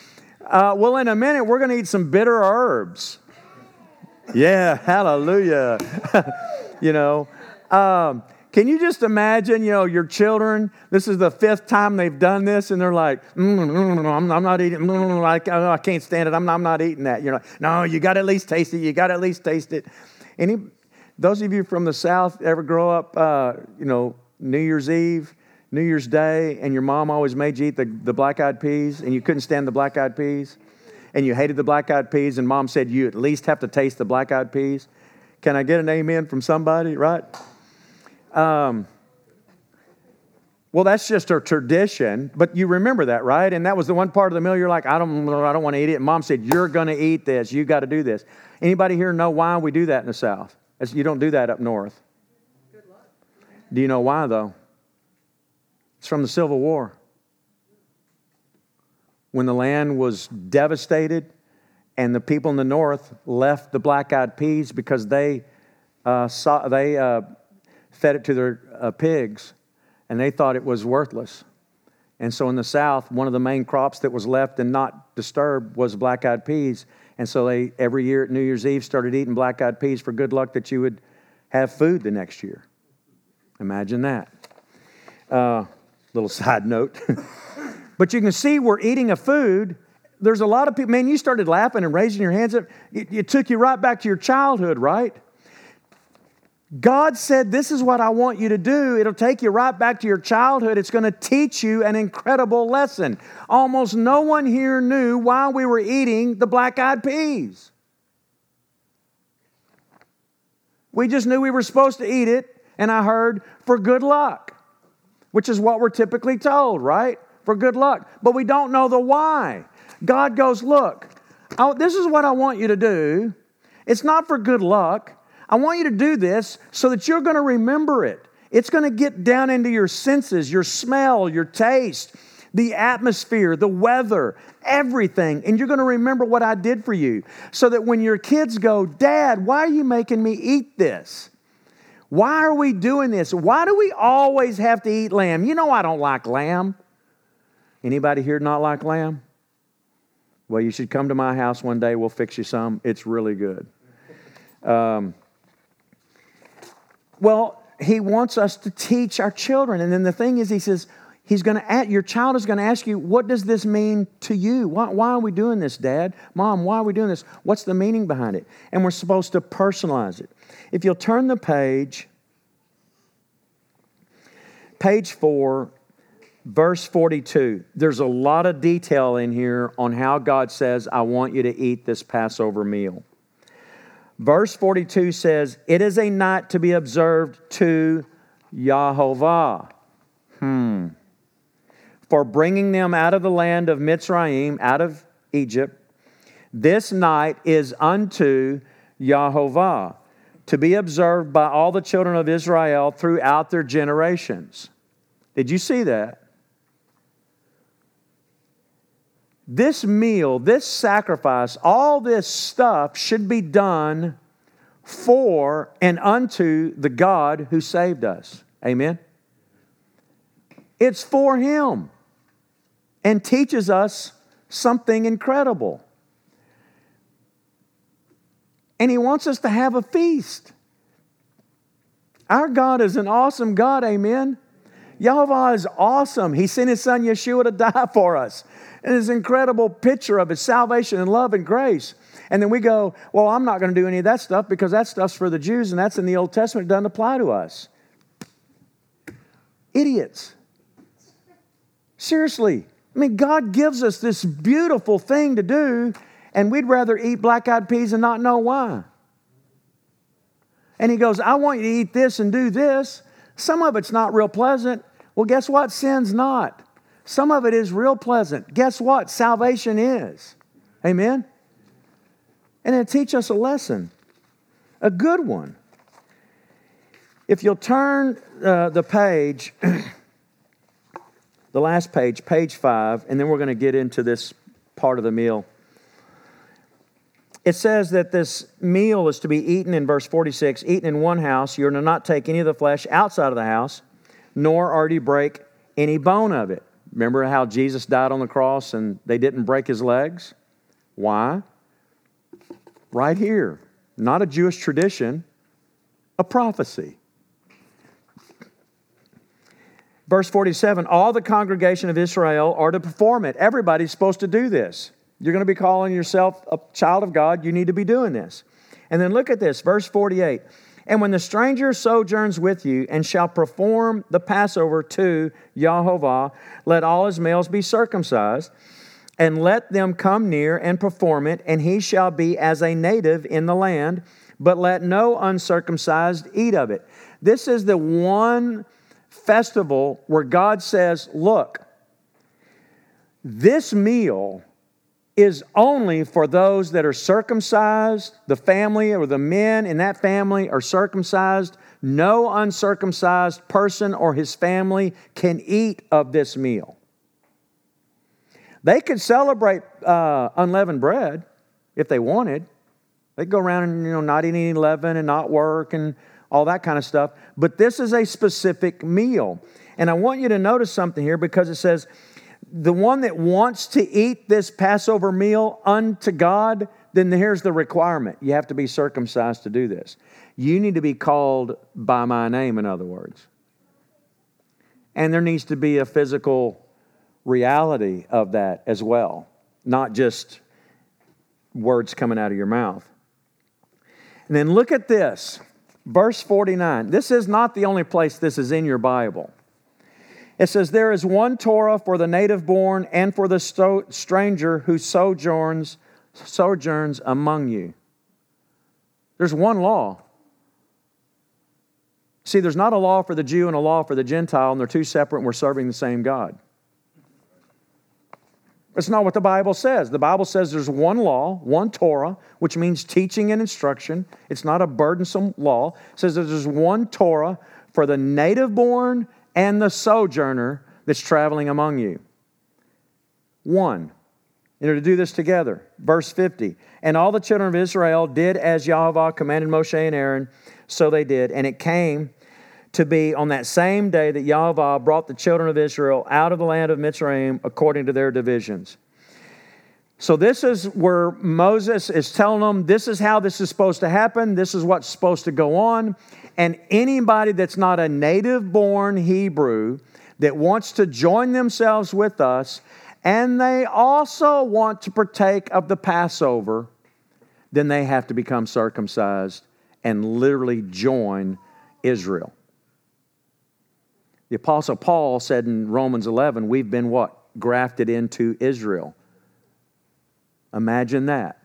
uh, well, in a minute, we're going to eat some bitter herbs. Yeah, hallelujah. you know, um, can you just imagine, you know, your children, this is the fifth time they've done this, and they're like, mm, mm, mm, I'm, I'm, not eating, I, I can't stand it, I'm, I'm not eating that. You're like, no, you got to at least taste it, you got to at least taste it. Any, those of you from the South ever grow up, uh, you know, New Year's Eve, New Year's Day, and your mom always made you eat the, the black eyed peas, and you couldn't stand the black eyed peas, and you hated the black eyed peas, and mom said you at least have to taste the black eyed peas? Can I get an amen from somebody, right? Um, well, that's just a tradition, but you remember that, right? And that was the one part of the meal you're like, I don't, I don't want to eat it. And mom said, You're going to eat this. You got to do this. Anybody here know why we do that in the South? You don't do that up north. Do you know why, though? It's from the Civil War. When the land was devastated and the people in the north left the black eyed peas because they, uh, saw, they uh, fed it to their uh, pigs and they thought it was worthless. And so in the south, one of the main crops that was left and not disturbed was black eyed peas. And so they, every year at New Year's Eve, started eating black eyed peas for good luck that you would have food the next year. Imagine that. Uh, little side note. but you can see we're eating a food. There's a lot of people, man, you started laughing and raising your hands up. It, it took you right back to your childhood, right? God said, This is what I want you to do. It'll take you right back to your childhood. It's going to teach you an incredible lesson. Almost no one here knew why we were eating the black eyed peas. We just knew we were supposed to eat it, and I heard for good luck, which is what we're typically told, right? For good luck. But we don't know the why. God goes, Look, this is what I want you to do. It's not for good luck. I want you to do this so that you're going to remember it. It's going to get down into your senses, your smell, your taste, the atmosphere, the weather, everything. And you're going to remember what I did for you. So that when your kids go, Dad, why are you making me eat this? Why are we doing this? Why do we always have to eat lamb? You know I don't like lamb. Anybody here not like lamb? Well, you should come to my house one day. We'll fix you some. It's really good. Um, well, he wants us to teach our children. And then the thing is, he says, he's going to your child is going to ask you, what does this mean to you? Why, why are we doing this, Dad? Mom, why are we doing this? What's the meaning behind it? And we're supposed to personalize it. If you'll turn the page, page four, verse 42, there's a lot of detail in here on how God says, I want you to eat this Passover meal. Verse 42 says, It is a night to be observed to Yahovah. Hmm. For bringing them out of the land of Mitzrayim, out of Egypt. This night is unto Yahovah, to be observed by all the children of Israel throughout their generations. Did you see that? this meal, this sacrifice, all this stuff should be done for and unto the God who saved us. Amen? It's for Him and teaches us something incredible. And He wants us to have a feast. Our God is an awesome God, amen? Yahweh is awesome. He sent His Son Yeshua to die for us and this incredible picture of his salvation and love and grace. And then we go, well, I'm not going to do any of that stuff because that stuff's for the Jews and that's in the Old Testament. It doesn't apply to us. Idiots. Seriously. I mean, God gives us this beautiful thing to do, and we'd rather eat black eyed peas and not know why. And He goes, I want you to eat this and do this. Some of it's not real pleasant. Well, guess what? Sin's not. Some of it is real pleasant. Guess what? Salvation is. Amen? And it teach us a lesson, a good one. If you'll turn uh, the page, the last page, page five, and then we're going to get into this part of the meal. It says that this meal is to be eaten in verse 46 eaten in one house. You're to not take any of the flesh outside of the house, nor are you break any bone of it. Remember how Jesus died on the cross and they didn't break his legs? Why? Right here. Not a Jewish tradition, a prophecy. Verse 47 All the congregation of Israel are to perform it. Everybody's supposed to do this. You're going to be calling yourself a child of God, you need to be doing this. And then look at this, verse 48. And when the stranger sojourns with you and shall perform the Passover to Jehovah, let all his males be circumcised, and let them come near and perform it, and he shall be as a native in the land, but let no uncircumcised eat of it. This is the one festival where God says, Look, this meal is only for those that are circumcised, the family or the men in that family are circumcised. No uncircumcised person or his family can eat of this meal. They could celebrate uh, unleavened bread if they wanted. They'd go around and you know not eat any leaven and not work and all that kind of stuff. But this is a specific meal. And I want you to notice something here because it says, the one that wants to eat this Passover meal unto God, then here's the requirement. You have to be circumcised to do this. You need to be called by my name, in other words. And there needs to be a physical reality of that as well, not just words coming out of your mouth. And then look at this, verse 49. This is not the only place this is in your Bible. It says, There is one Torah for the native born and for the sto- stranger who sojourns, sojourns among you. There's one law. See, there's not a law for the Jew and a law for the Gentile, and they're two separate, and we're serving the same God. That's not what the Bible says. The Bible says there's one law, one Torah, which means teaching and instruction. It's not a burdensome law. It says there's one Torah for the native born and the sojourner that's traveling among you. One. You know, to do this together. Verse 50. And all the children of Israel did as Yahweh commanded Moshe and Aaron, so they did. And it came to be on that same day that Yahweh brought the children of Israel out of the land of Mitzrayim according to their divisions. So, this is where Moses is telling them this is how this is supposed to happen, this is what's supposed to go on. And anybody that's not a native born Hebrew that wants to join themselves with us, and they also want to partake of the Passover, then they have to become circumcised and literally join Israel. The Apostle Paul said in Romans 11, we've been what? Grafted into Israel. Imagine that.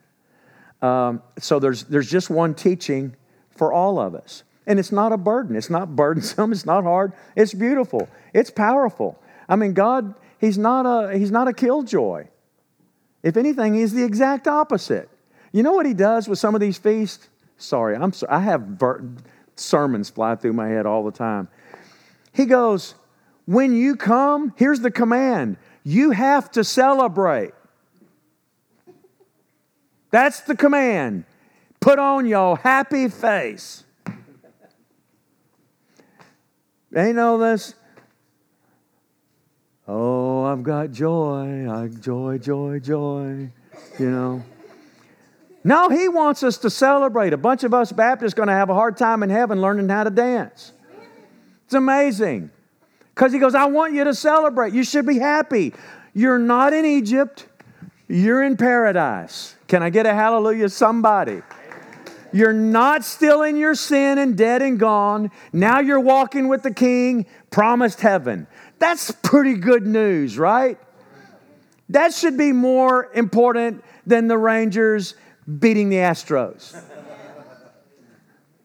Um, so there's, there's just one teaching for all of us. And it's not a burden. It's not burdensome. It's not hard. It's beautiful. It's powerful. I mean, God, He's not a, he's not a killjoy. If anything, He's the exact opposite. You know what He does with some of these feasts? Sorry, I'm sorry. I have sermons fly through my head all the time. He goes, When you come, here's the command you have to celebrate. That's the command. Put on your happy face. Ain't all this. Oh, I've got joy. I joy, joy, joy. You know. No, he wants us to celebrate. A bunch of us Baptists going to have a hard time in heaven learning how to dance. It's amazing. Because he goes, I want you to celebrate. You should be happy. You're not in Egypt, you're in paradise. Can I get a hallelujah, somebody? You're not still in your sin and dead and gone. Now you're walking with the king, promised heaven. That's pretty good news, right? That should be more important than the Rangers beating the Astros.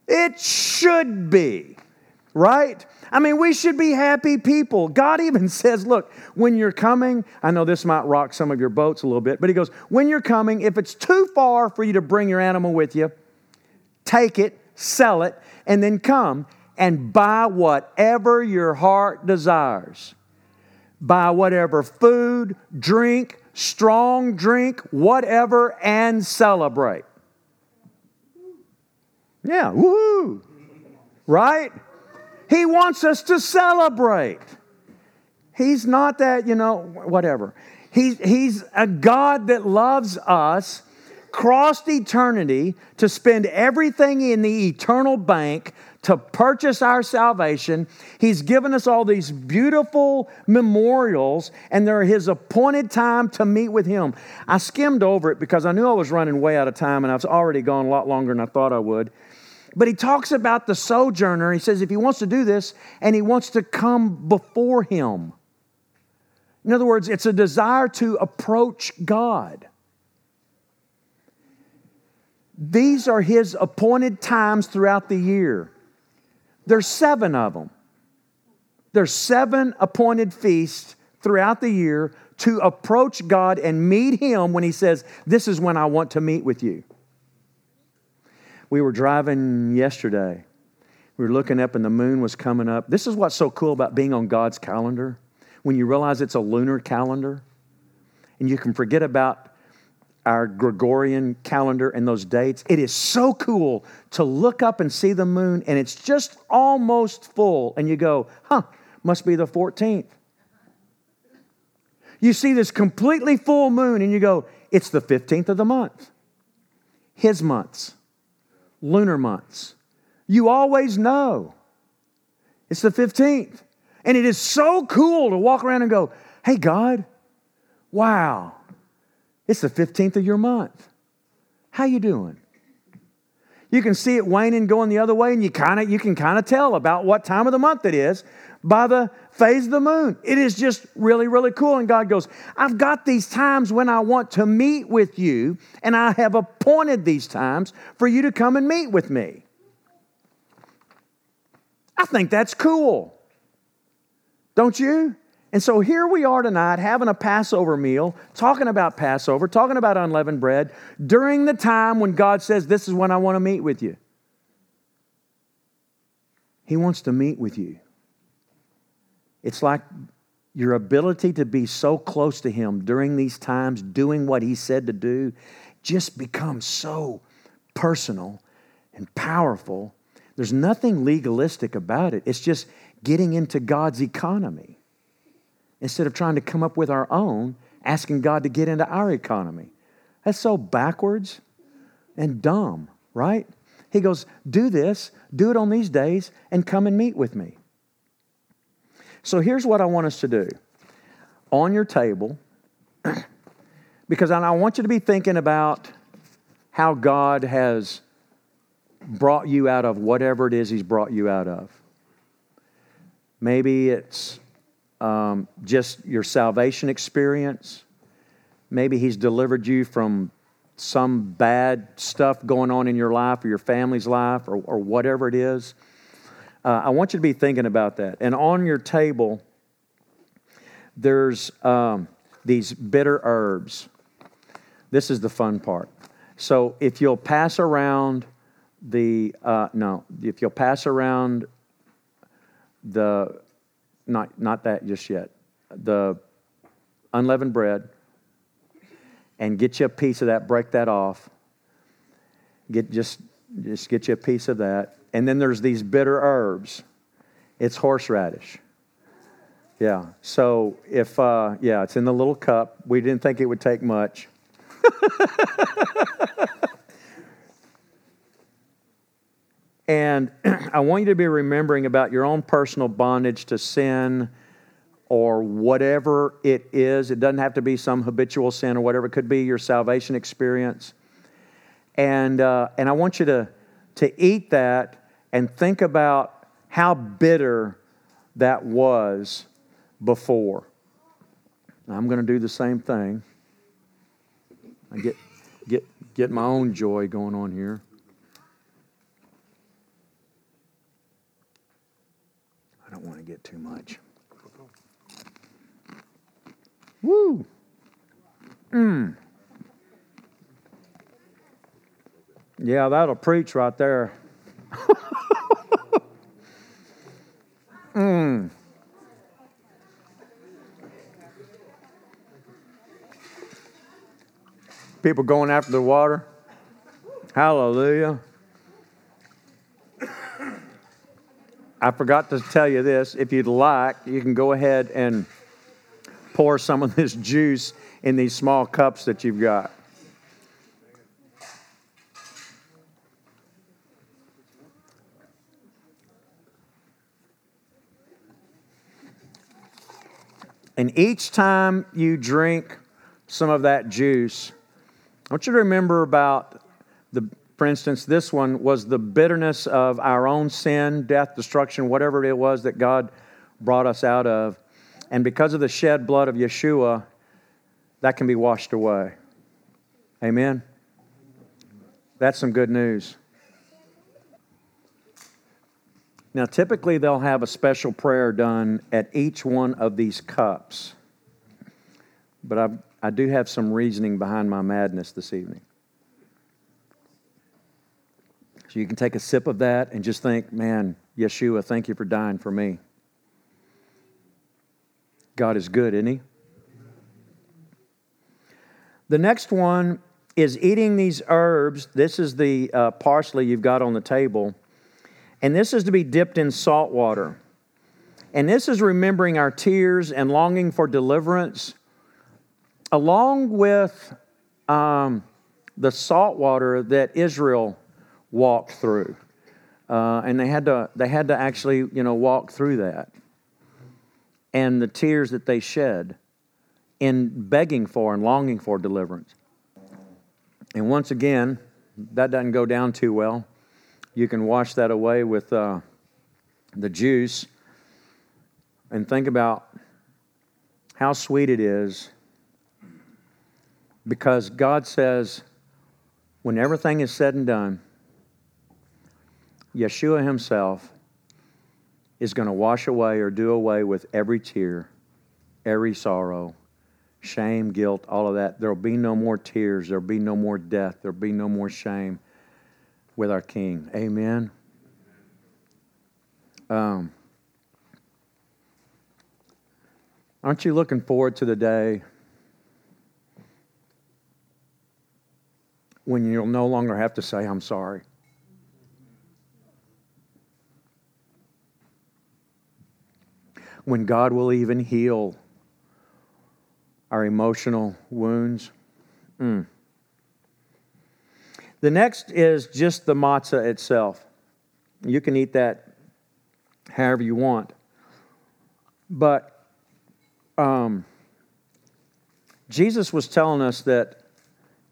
It should be, right? I mean, we should be happy people. God even says, look, when you're coming, I know this might rock some of your boats a little bit, but He goes, when you're coming, if it's too far for you to bring your animal with you, take it, sell it, and then come and buy whatever your heart desires. Buy whatever food, drink, strong drink, whatever, and celebrate. Yeah, woo! Right? He wants us to celebrate. He's not that, you know, whatever. He's, he's a God that loves us, crossed eternity to spend everything in the eternal bank to purchase our salvation. He's given us all these beautiful memorials, and they're His appointed time to meet with Him. I skimmed over it because I knew I was running way out of time, and I've already gone a lot longer than I thought I would. But he talks about the sojourner. He says if he wants to do this and he wants to come before him. In other words, it's a desire to approach God. These are his appointed times throughout the year. There's seven of them. There's seven appointed feasts throughout the year to approach God and meet him when he says, This is when I want to meet with you. We were driving yesterday. We were looking up and the moon was coming up. This is what's so cool about being on God's calendar when you realize it's a lunar calendar and you can forget about our Gregorian calendar and those dates. It is so cool to look up and see the moon and it's just almost full and you go, huh, must be the 14th. You see this completely full moon and you go, it's the 15th of the month. His months lunar months. You always know. It's the 15th. And it is so cool to walk around and go, hey, God, wow, it's the 15th of your month. How you doing? You can see it waning going the other way, and you kind of you can kind of tell about what time of the month it is by the phase of the moon. It is just really, really cool. And God goes, I've got these times when I want to meet with you, and I have appointed these times for you to come and meet with me. I think that's cool. Don't you? And so here we are tonight having a Passover meal, talking about Passover, talking about unleavened bread during the time when God says, This is when I want to meet with you. He wants to meet with you. It's like your ability to be so close to Him during these times, doing what He said to do, just becomes so personal and powerful. There's nothing legalistic about it. It's just getting into God's economy instead of trying to come up with our own, asking God to get into our economy. That's so backwards and dumb, right? He goes, Do this, do it on these days, and come and meet with me. So here's what I want us to do on your table, because I want you to be thinking about how God has brought you out of whatever it is He's brought you out of. Maybe it's um, just your salvation experience. Maybe He's delivered you from some bad stuff going on in your life or your family's life or, or whatever it is. Uh, I want you to be thinking about that. And on your table, there's um, these bitter herbs. This is the fun part. So if you'll pass around the, uh, no, if you'll pass around the, not, not that just yet, the unleavened bread and get you a piece of that, break that off. Get just, just get you a piece of that and then there's these bitter herbs. It's horseradish. Yeah. So if, uh, yeah, it's in the little cup. We didn't think it would take much. and I want you to be remembering about your own personal bondage to sin or whatever it is. It doesn't have to be some habitual sin or whatever. It could be your salvation experience. And, uh, and I want you to, to eat that and think about how bitter that was before. I'm going to do the same thing. I get, get, get my own joy going on here. Don't want to get too much. Woo! Mmm. Yeah, that'll preach right there. Mmm. People going after the water. Hallelujah. I forgot to tell you this. If you'd like, you can go ahead and pour some of this juice in these small cups that you've got. And each time you drink some of that juice, I want you to remember about for instance, this one was the bitterness of our own sin, death, destruction, whatever it was that God brought us out of. And because of the shed blood of Yeshua, that can be washed away. Amen? That's some good news. Now, typically, they'll have a special prayer done at each one of these cups. But I, I do have some reasoning behind my madness this evening. So you can take a sip of that and just think, man, Yeshua, thank you for dying for me. God is good, isn't He? The next one is eating these herbs. This is the uh, parsley you've got on the table. And this is to be dipped in salt water. And this is remembering our tears and longing for deliverance, along with um, the salt water that Israel walked through. Uh, and they had, to, they had to actually, you know, walk through that. And the tears that they shed in begging for and longing for deliverance. And once again, that doesn't go down too well you can wash that away with uh, the juice and think about how sweet it is because God says, when everything is said and done, Yeshua Himself is going to wash away or do away with every tear, every sorrow, shame, guilt, all of that. There will be no more tears. There will be no more death. There will be no more shame with our King. Amen. Um, aren't you looking forward to the day when you'll no longer have to say, I'm sorry? When God will even heal our emotional wounds. Mm. The next is just the matzah itself. You can eat that however you want. But um, Jesus was telling us that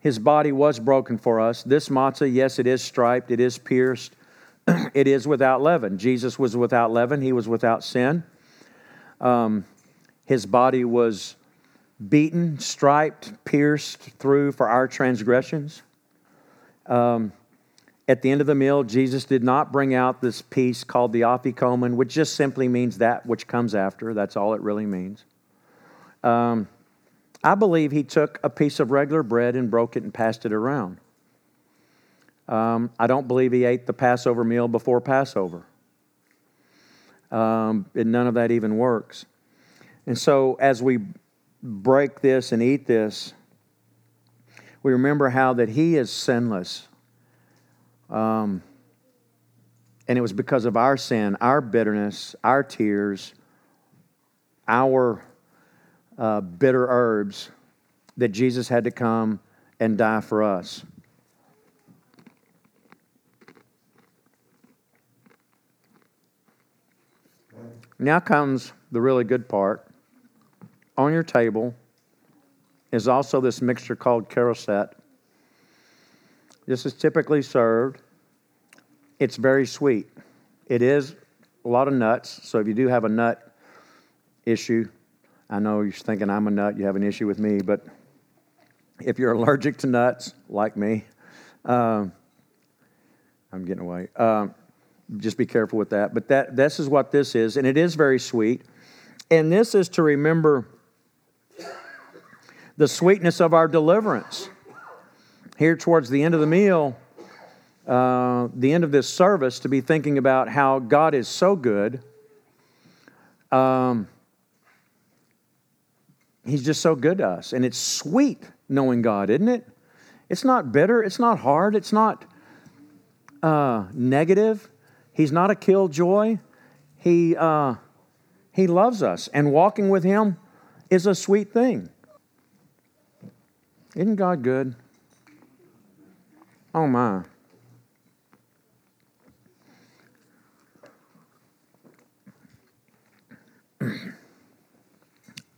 his body was broken for us. This matzah, yes, it is striped, it is pierced, it is without leaven. Jesus was without leaven, he was without sin. Um, his body was beaten, striped, pierced through for our transgressions. Um, at the end of the meal, Jesus did not bring out this piece called the afikomen, which just simply means that which comes after. That's all it really means. Um, I believe he took a piece of regular bread and broke it and passed it around. Um, I don't believe he ate the Passover meal before Passover. Um, and none of that even works. And so, as we break this and eat this, we remember how that he is sinless. Um, and it was because of our sin, our bitterness, our tears, our uh, bitter herbs that Jesus had to come and die for us. Now comes the really good part. On your table, is also this mixture called charoset. This is typically served. It's very sweet. It is a lot of nuts, so if you do have a nut issue, I know you're thinking I'm a nut, you have an issue with me, but if you're allergic to nuts, like me, um, I'm getting away. Um, just be careful with that. But that this is what this is, and it is very sweet. And this is to remember the sweetness of our deliverance. Here towards the end of the meal, uh, the end of this service, to be thinking about how God is so good. Um, he's just so good to us. And it's sweet knowing God, isn't it? It's not bitter, it's not hard, it's not uh, negative. He's not a killjoy. He, uh, he loves us, and walking with Him is a sweet thing. Isn't God good? Oh, my.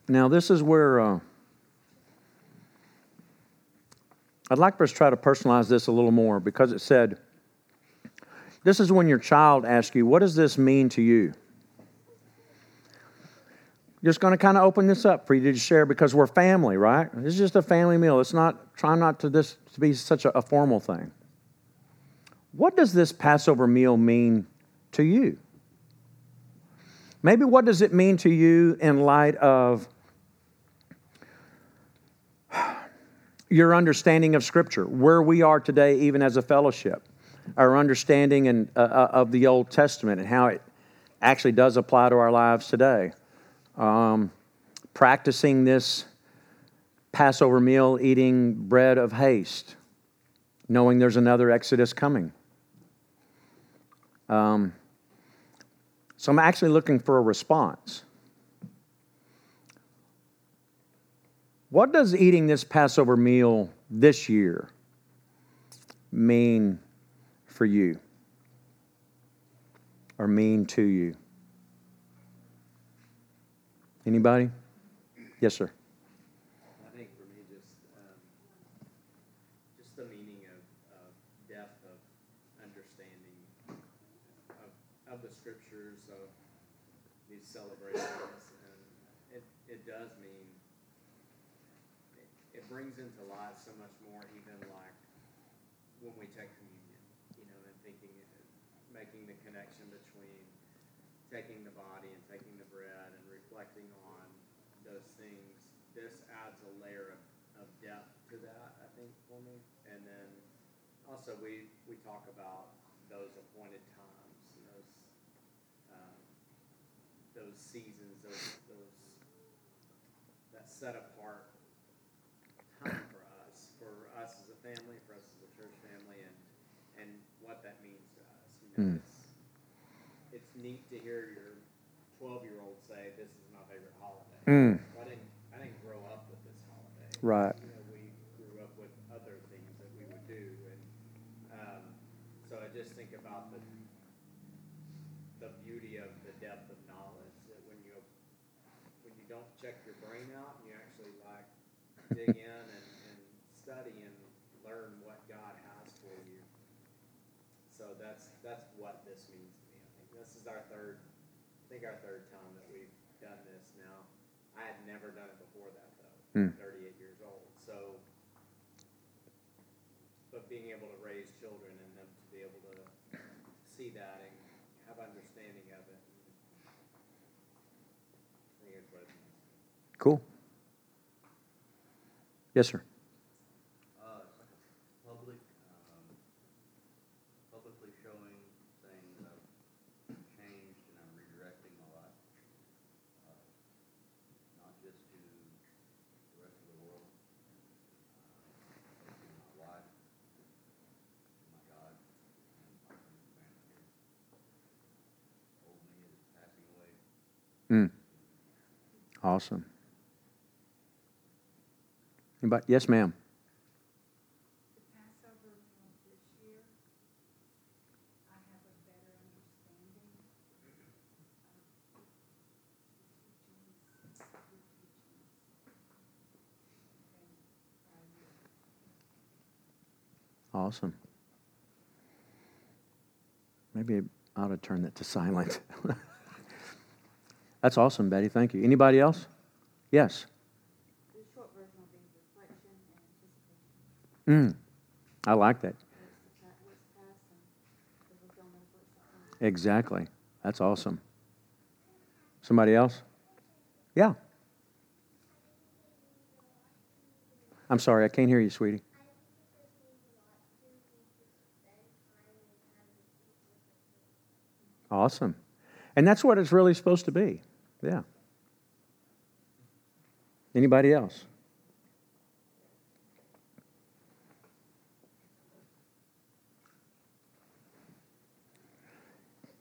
now, this is where uh, I'd like for us to try to personalize this a little more because it said, this is when your child asks you, What does this mean to you? Just going to kind of open this up for you to share because we're family, right? This is just a family meal. It's not, try not to this to be such a, a formal thing. What does this Passover meal mean to you? Maybe what does it mean to you in light of your understanding of Scripture, where we are today, even as a fellowship? Our understanding and, uh, uh, of the Old Testament and how it actually does apply to our lives today. Um, practicing this Passover meal, eating bread of haste, knowing there's another Exodus coming. Um, so I'm actually looking for a response. What does eating this Passover meal this year mean for you or mean to you? Anybody? Yes, sir. I think for me, just um, just the meaning of, of depth of understanding of, of the scriptures of these celebrations, and it, it does mean it, it brings into light so much more, even like when we take making the connection between taking the body and taking the bread and reflecting on those things, this adds a layer of, of depth to that, I think, for me. And then also we, we talk about those appointed times, those um, those seasons, those those that set apart time for us, for us as a family, for us as a church family, and and what that means to us. You know, mm neat to hear your 12 year old say, This is my favorite holiday. Mm. I, didn't, I didn't grow up with this holiday. Right. You know, we grew up with other things that we would do. And um, so I just think about the, the beauty of the depth of knowledge that when you, when you don't check your brain out you actually like dig in and, and study and learn what God has for you. So that's, that's what this means to me. this is our third, I think our third time that we've done this now. I had never done it before that though. Mm. 38 years old. So, but being able to raise children and them to be able to see that and have understanding of it. I think it's what it means. Cool. Yes, sir. Mm. Awesome. Anybody? Yes, ma'am. Awesome. Maybe I ought to turn that to silent. That's awesome, Betty. Thank you. Anybody else? Yes. The short version will be reflection and anticipation. Mm. I like that. Exactly. That's awesome. Somebody else? Yeah. I'm sorry, I can't hear you, sweetie. Awesome. And that's what it's really supposed to be. Yeah. Anybody else? Yes, sir. Well, it always reminds me of a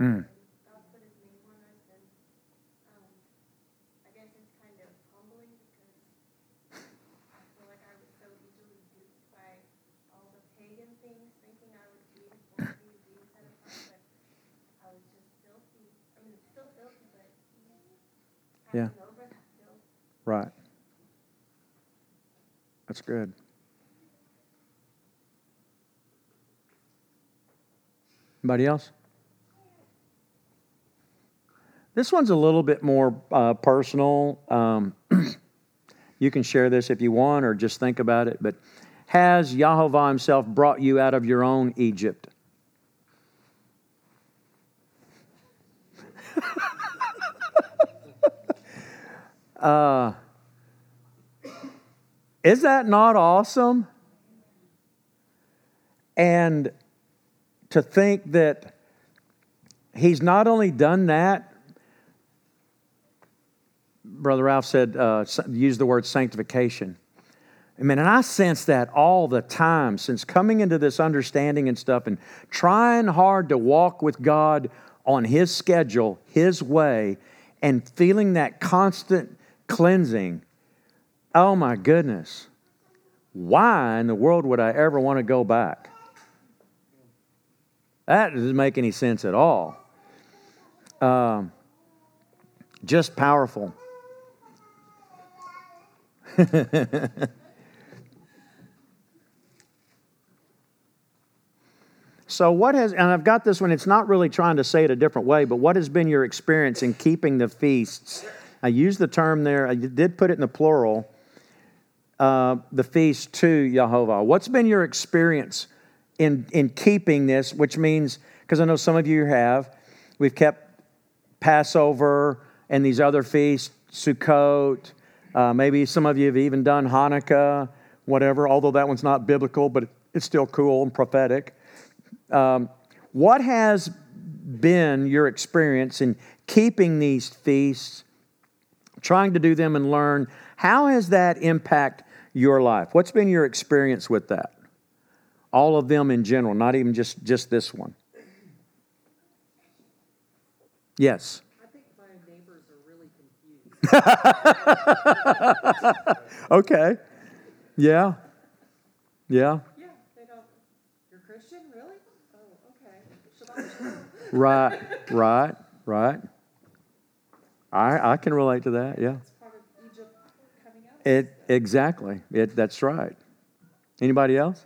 Mm. but Yeah. passing over that filth. Right. That's good. Anybody else? This one's a little bit more uh, personal. Um, you can share this if you want or just think about it. But has Yahovah Himself brought you out of your own Egypt? uh, is that not awesome? And to think that he's not only done that, Brother Ralph said, uh, use the word sanctification. I mean, and I sense that all the time since coming into this understanding and stuff and trying hard to walk with God on His schedule, His way, and feeling that constant cleansing. Oh my goodness. Why in the world would I ever want to go back? That doesn't make any sense at all. Um, just powerful. so, what has, and I've got this one, it's not really trying to say it a different way, but what has been your experience in keeping the feasts? I used the term there, I did put it in the plural, uh, the feast to Jehovah. What's been your experience in, in keeping this, which means, because I know some of you have, we've kept Passover and these other feasts, Sukkot, uh, maybe some of you have even done Hanukkah, whatever, although that one's not biblical, but it's still cool and prophetic. Um, what has been your experience in keeping these feasts, trying to do them and learn? How has that impact your life? What's been your experience with that? All of them in general, not even just, just this one. Yes. I think my neighbors are really confused. okay. Yeah. Yeah. yeah, they don't. You're Christian, really? Oh, okay. Right. Right. Right. I I can relate to that. Yeah. It's part of Egypt coming out. It exactly. It that's right. Anybody else?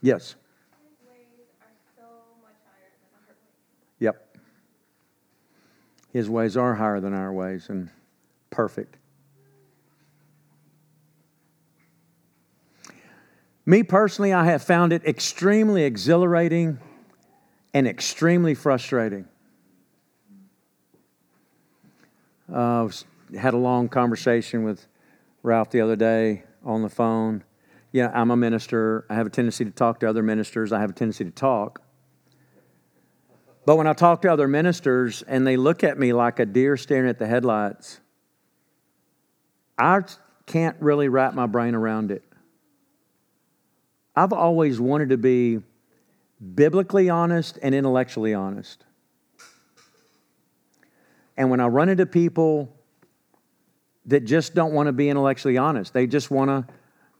Yes. His ways are so much higher than our ways. Yep. His ways are higher than our ways and perfect. Me personally, I have found it extremely exhilarating and extremely frustrating. Uh, had a long conversation with Ralph the other day on the phone. Yeah, I'm a minister. I have a tendency to talk to other ministers. I have a tendency to talk. But when I talk to other ministers and they look at me like a deer staring at the headlights, I can't really wrap my brain around it. I've always wanted to be biblically honest and intellectually honest. And when I run into people that just don't want to be intellectually honest, they just want to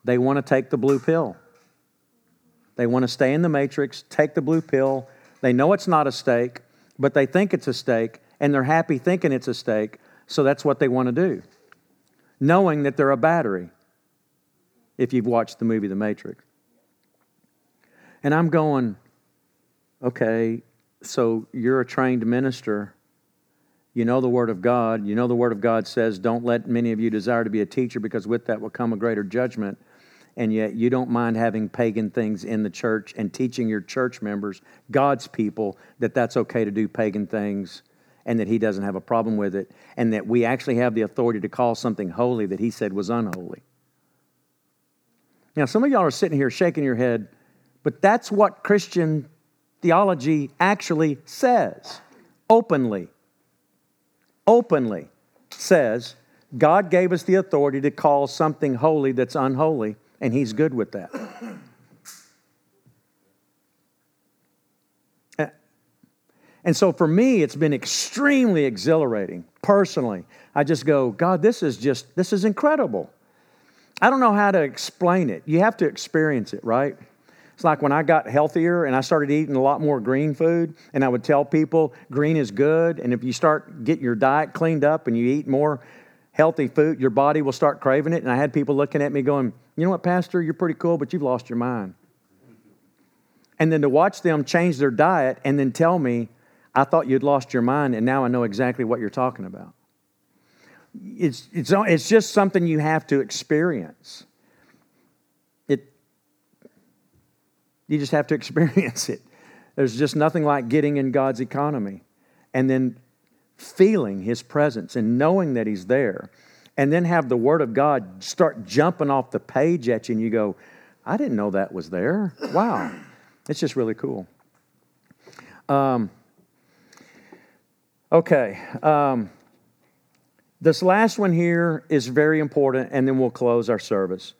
they want to take the blue pill. They want to stay in the matrix, take the blue pill. They know it's not a steak, but they think it's a steak and they're happy thinking it's a steak, so that's what they want to do. Knowing that they're a battery. If you've watched the movie The Matrix. And I'm going, okay, so you're a trained minister. You know the Word of God. You know the Word of God says, don't let many of you desire to be a teacher because with that will come a greater judgment. And yet you don't mind having pagan things in the church and teaching your church members, God's people, that that's okay to do pagan things and that He doesn't have a problem with it. And that we actually have the authority to call something holy that He said was unholy. Now, some of y'all are sitting here shaking your head, but that's what Christian theology actually says openly. Openly says God gave us the authority to call something holy that's unholy, and He's mm-hmm. good with that. Uh, and so for me, it's been extremely exhilarating personally. I just go, God, this is just, this is incredible. I don't know how to explain it. You have to experience it, right? It's like when I got healthier and I started eating a lot more green food, and I would tell people green is good. And if you start getting your diet cleaned up and you eat more healthy food, your body will start craving it. And I had people looking at me going, You know what, Pastor, you're pretty cool, but you've lost your mind. And then to watch them change their diet and then tell me, I thought you'd lost your mind, and now I know exactly what you're talking about it's, it's, it's just something you have to experience. It, you just have to experience it. There's just nothing like getting in God's economy and then feeling His presence and knowing that He's there. And then have the Word of God start jumping off the page at you, and you go, I didn't know that was there. Wow. It's just really cool. Um, okay. Um, this last one here is very important, and then we'll close our service.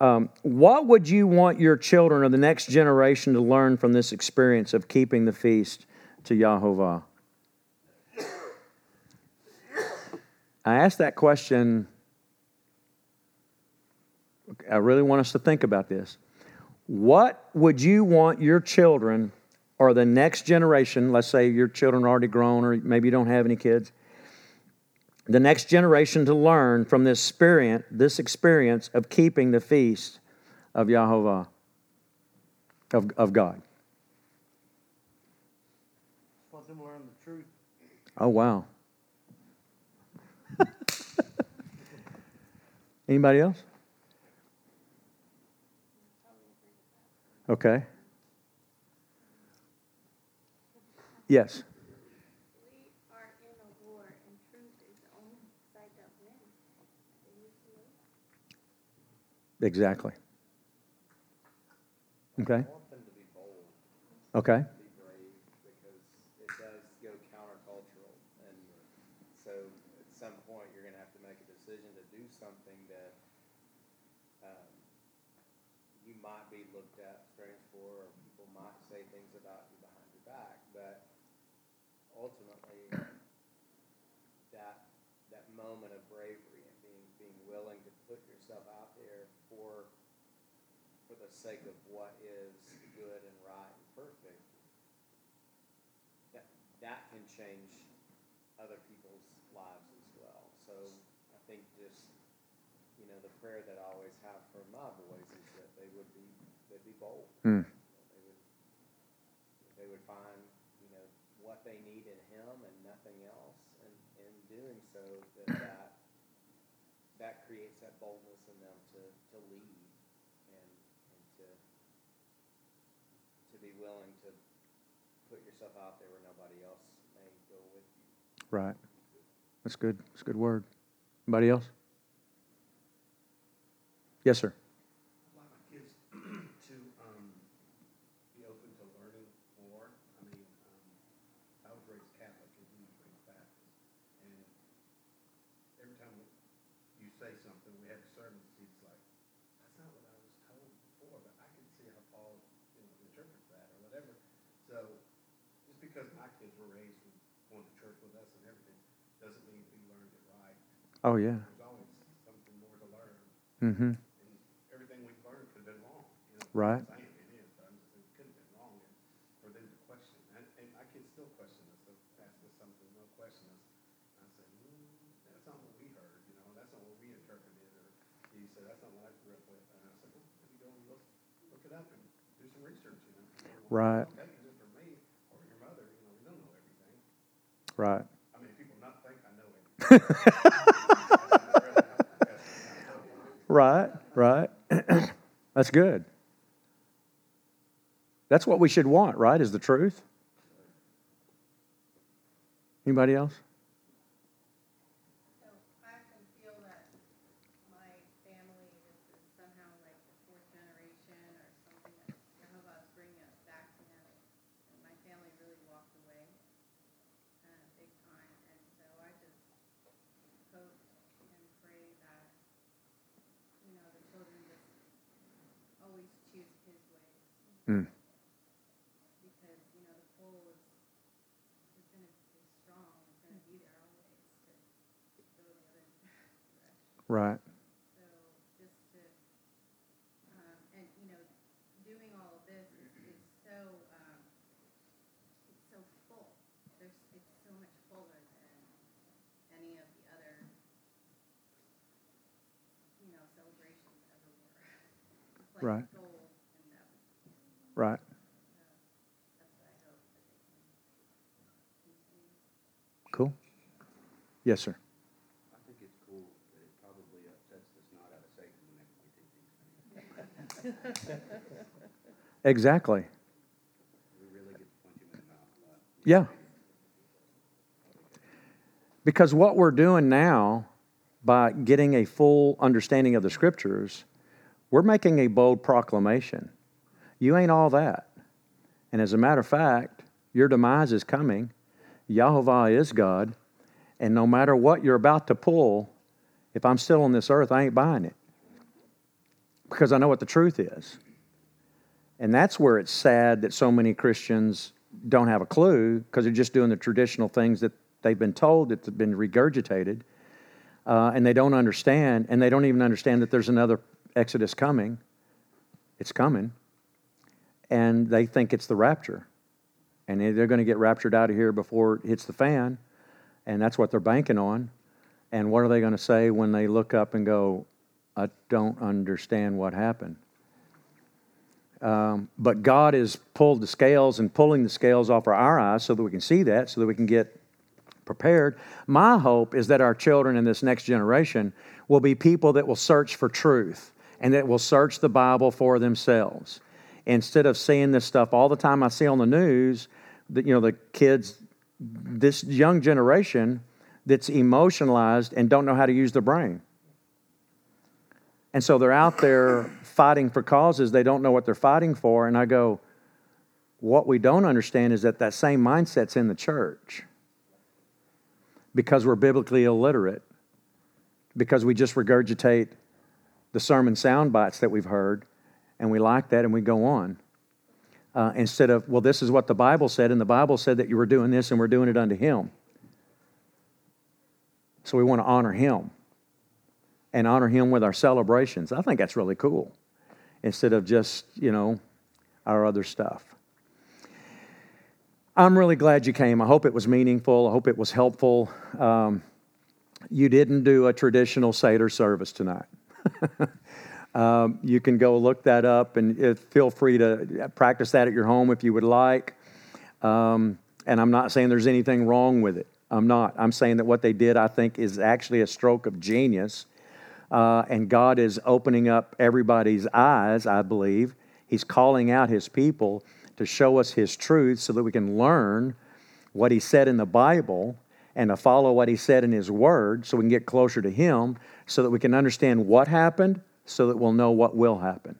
Um, what would you want your children or the next generation to learn from this experience of keeping the feast to Yahovah? I asked that question. I really want us to think about this. What would you want your children or the next generation, let's say your children are already grown or maybe you don't have any kids, the next generation to learn from this experience, this experience of keeping the feast of Yahovah, of, of God. Want them to learn the truth. Oh, wow. Anybody else? Okay. Yes. We are in a war and truth is the only side that wins. They need to know that. Exactly. Okay. I want them to be bold, Okay. be brave, because it does go countercultural. And so at some point, you're gonna have to make a decision to do something that, um, you might be looked at strange for, or people might say things about you behind your back, but ultimately, that, that moment of bravery and being, being willing to put yourself out there for, for the sake of what is good and right and perfect, that, that can change other people's lives as well. So I think just, you know, the prayer that I always have for my boys is that they would be, they'd be bold. Hmm. They would, they would find, you know, what they need in Him and nothing else, and in doing so, that that, that creates that boldness in them to, to lead and, and to, to be willing to put yourself out there where nobody else may go with you. Right. That's good. That's a good word. Anybody else? Yes, sir. I'd like my kids to um, be open to learning more. I mean, um, I was raised Catholic and he was raised Baptist. And every time you say something, we have sermons, he's like, that's not what I was told before, but I can because my kids were raised with going to church with us and everything, doesn't mean we learned it right. Oh, yeah. There's always something more to learn. Mm-hmm. And everything we've learned could have been wrong. You know, Right. Saying it is, but I'm just it could have been wrong. And for them to question, and, and my kids still question us, something, they'll question us. I say, mm, that's not what we heard, you know, that's not what we interpreted, or he said, that's not what I grew up with. And I said, well, go and look, look it up and do some research, you know. Right. Okay, is for me or your mother, you know, we don't know everything. Right. I mean, people not think I know. Right, right. That's good. That's what we should want, right? Is the truth. Anybody else? So I can feel that my family is is somehow like the fourth generation or something that Jehovah is bringing us back to him. And my family really walked away, uh, big time, and so I just hope and pray that, you know, the children just always choose his ways. Mm. Because, you know, the pull is, is gonna be strong, it's gonna be there always to go the other direction. Right. So just to, um, and you know, doing all of this is, is so, um, it's so full. There's, it's so much fuller than any of the other, you know, celebrations ever were. It's like Right. gold and that, Right. so that's what I hope that they right. continue. Cool. Yes, sir. I think it's cool, but it probably upsets the snot out of Satan whenever we do these things. Exactly. We really get to punch him in the mouth a lot. Yeah. Because what we're doing now, by getting a full understanding of the scriptures, we're making a bold proclamation. You ain't all that. And as a matter of fact, your demise is coming. Yahovah is God. And no matter what you're about to pull, if I'm still on this earth, I ain't buying it. Because I know what the truth is. And that's where it's sad that so many Christians don't have a clue because they're just doing the traditional things that they've been told that's been regurgitated. Uh, and they don't understand, and they don't even understand that there's another Exodus coming. It's coming. And they think it's the rapture. And they- they're going to get raptured out of here before it hits the fan. And that's what they're banking on. And what are they going to say when they look up and go, I don't understand what happened? Um, but God has pulled the scales and pulling the scales off of our eyes so that we can see that, so that we can get prepared. My hope is that our children in this next generation will be people that will search for truth and that will search the Bible for themselves. Instead of seeing this stuff all the time I see on the news, that you know, the kids, this young generation that's emotionalized and don't know how to use their brain. And so they're out there fighting for causes they don't know what they're fighting for. And I go, what we don't understand is that that same mindset's in the church because we're biblically illiterate, because we just regurgitate the sermon sound bites that we've heard, and we like that and we go on. Uh, instead of, well, this is what the Bible said, and the Bible said that you were doing this and we're doing it unto Him. So we want to honor Him and honor Him with our celebrations. I think that's really cool instead of just, you know, our other stuff. I'm really glad you came. I hope it was meaningful. I hope it was helpful. Um, you didn't do a traditional Seder service tonight. um, you can go look that up and uh, feel free to practice that at your home if you would like. Um, and I'm not saying there's anything wrong with it. I'm not. I'm saying that what they did, I think, is actually a stroke of genius. Uh, and God is opening up everybody's eyes, I believe. He's calling out His people to show us His truth so that we can learn what He said in the Bible and to follow what He said in His Word so we can get closer to Him so that we can understand what happened so that we'll know what will happen.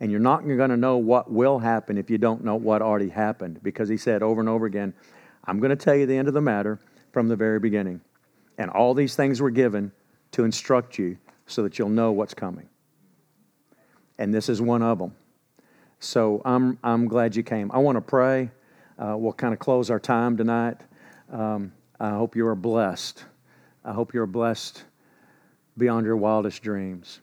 And you're not going to know what will happen if you don't know what already happened because He said over and over again, I'm going to tell you the end of the matter from the very beginning. And all these things were given to instruct you so that you'll know what's coming. And this is one of them. So I'm, I'm glad you came. I want to pray. uh, we'll kind of close our time tonight. Um, I hope you are blessed. I hope you are blessed beyond your wildest dreams.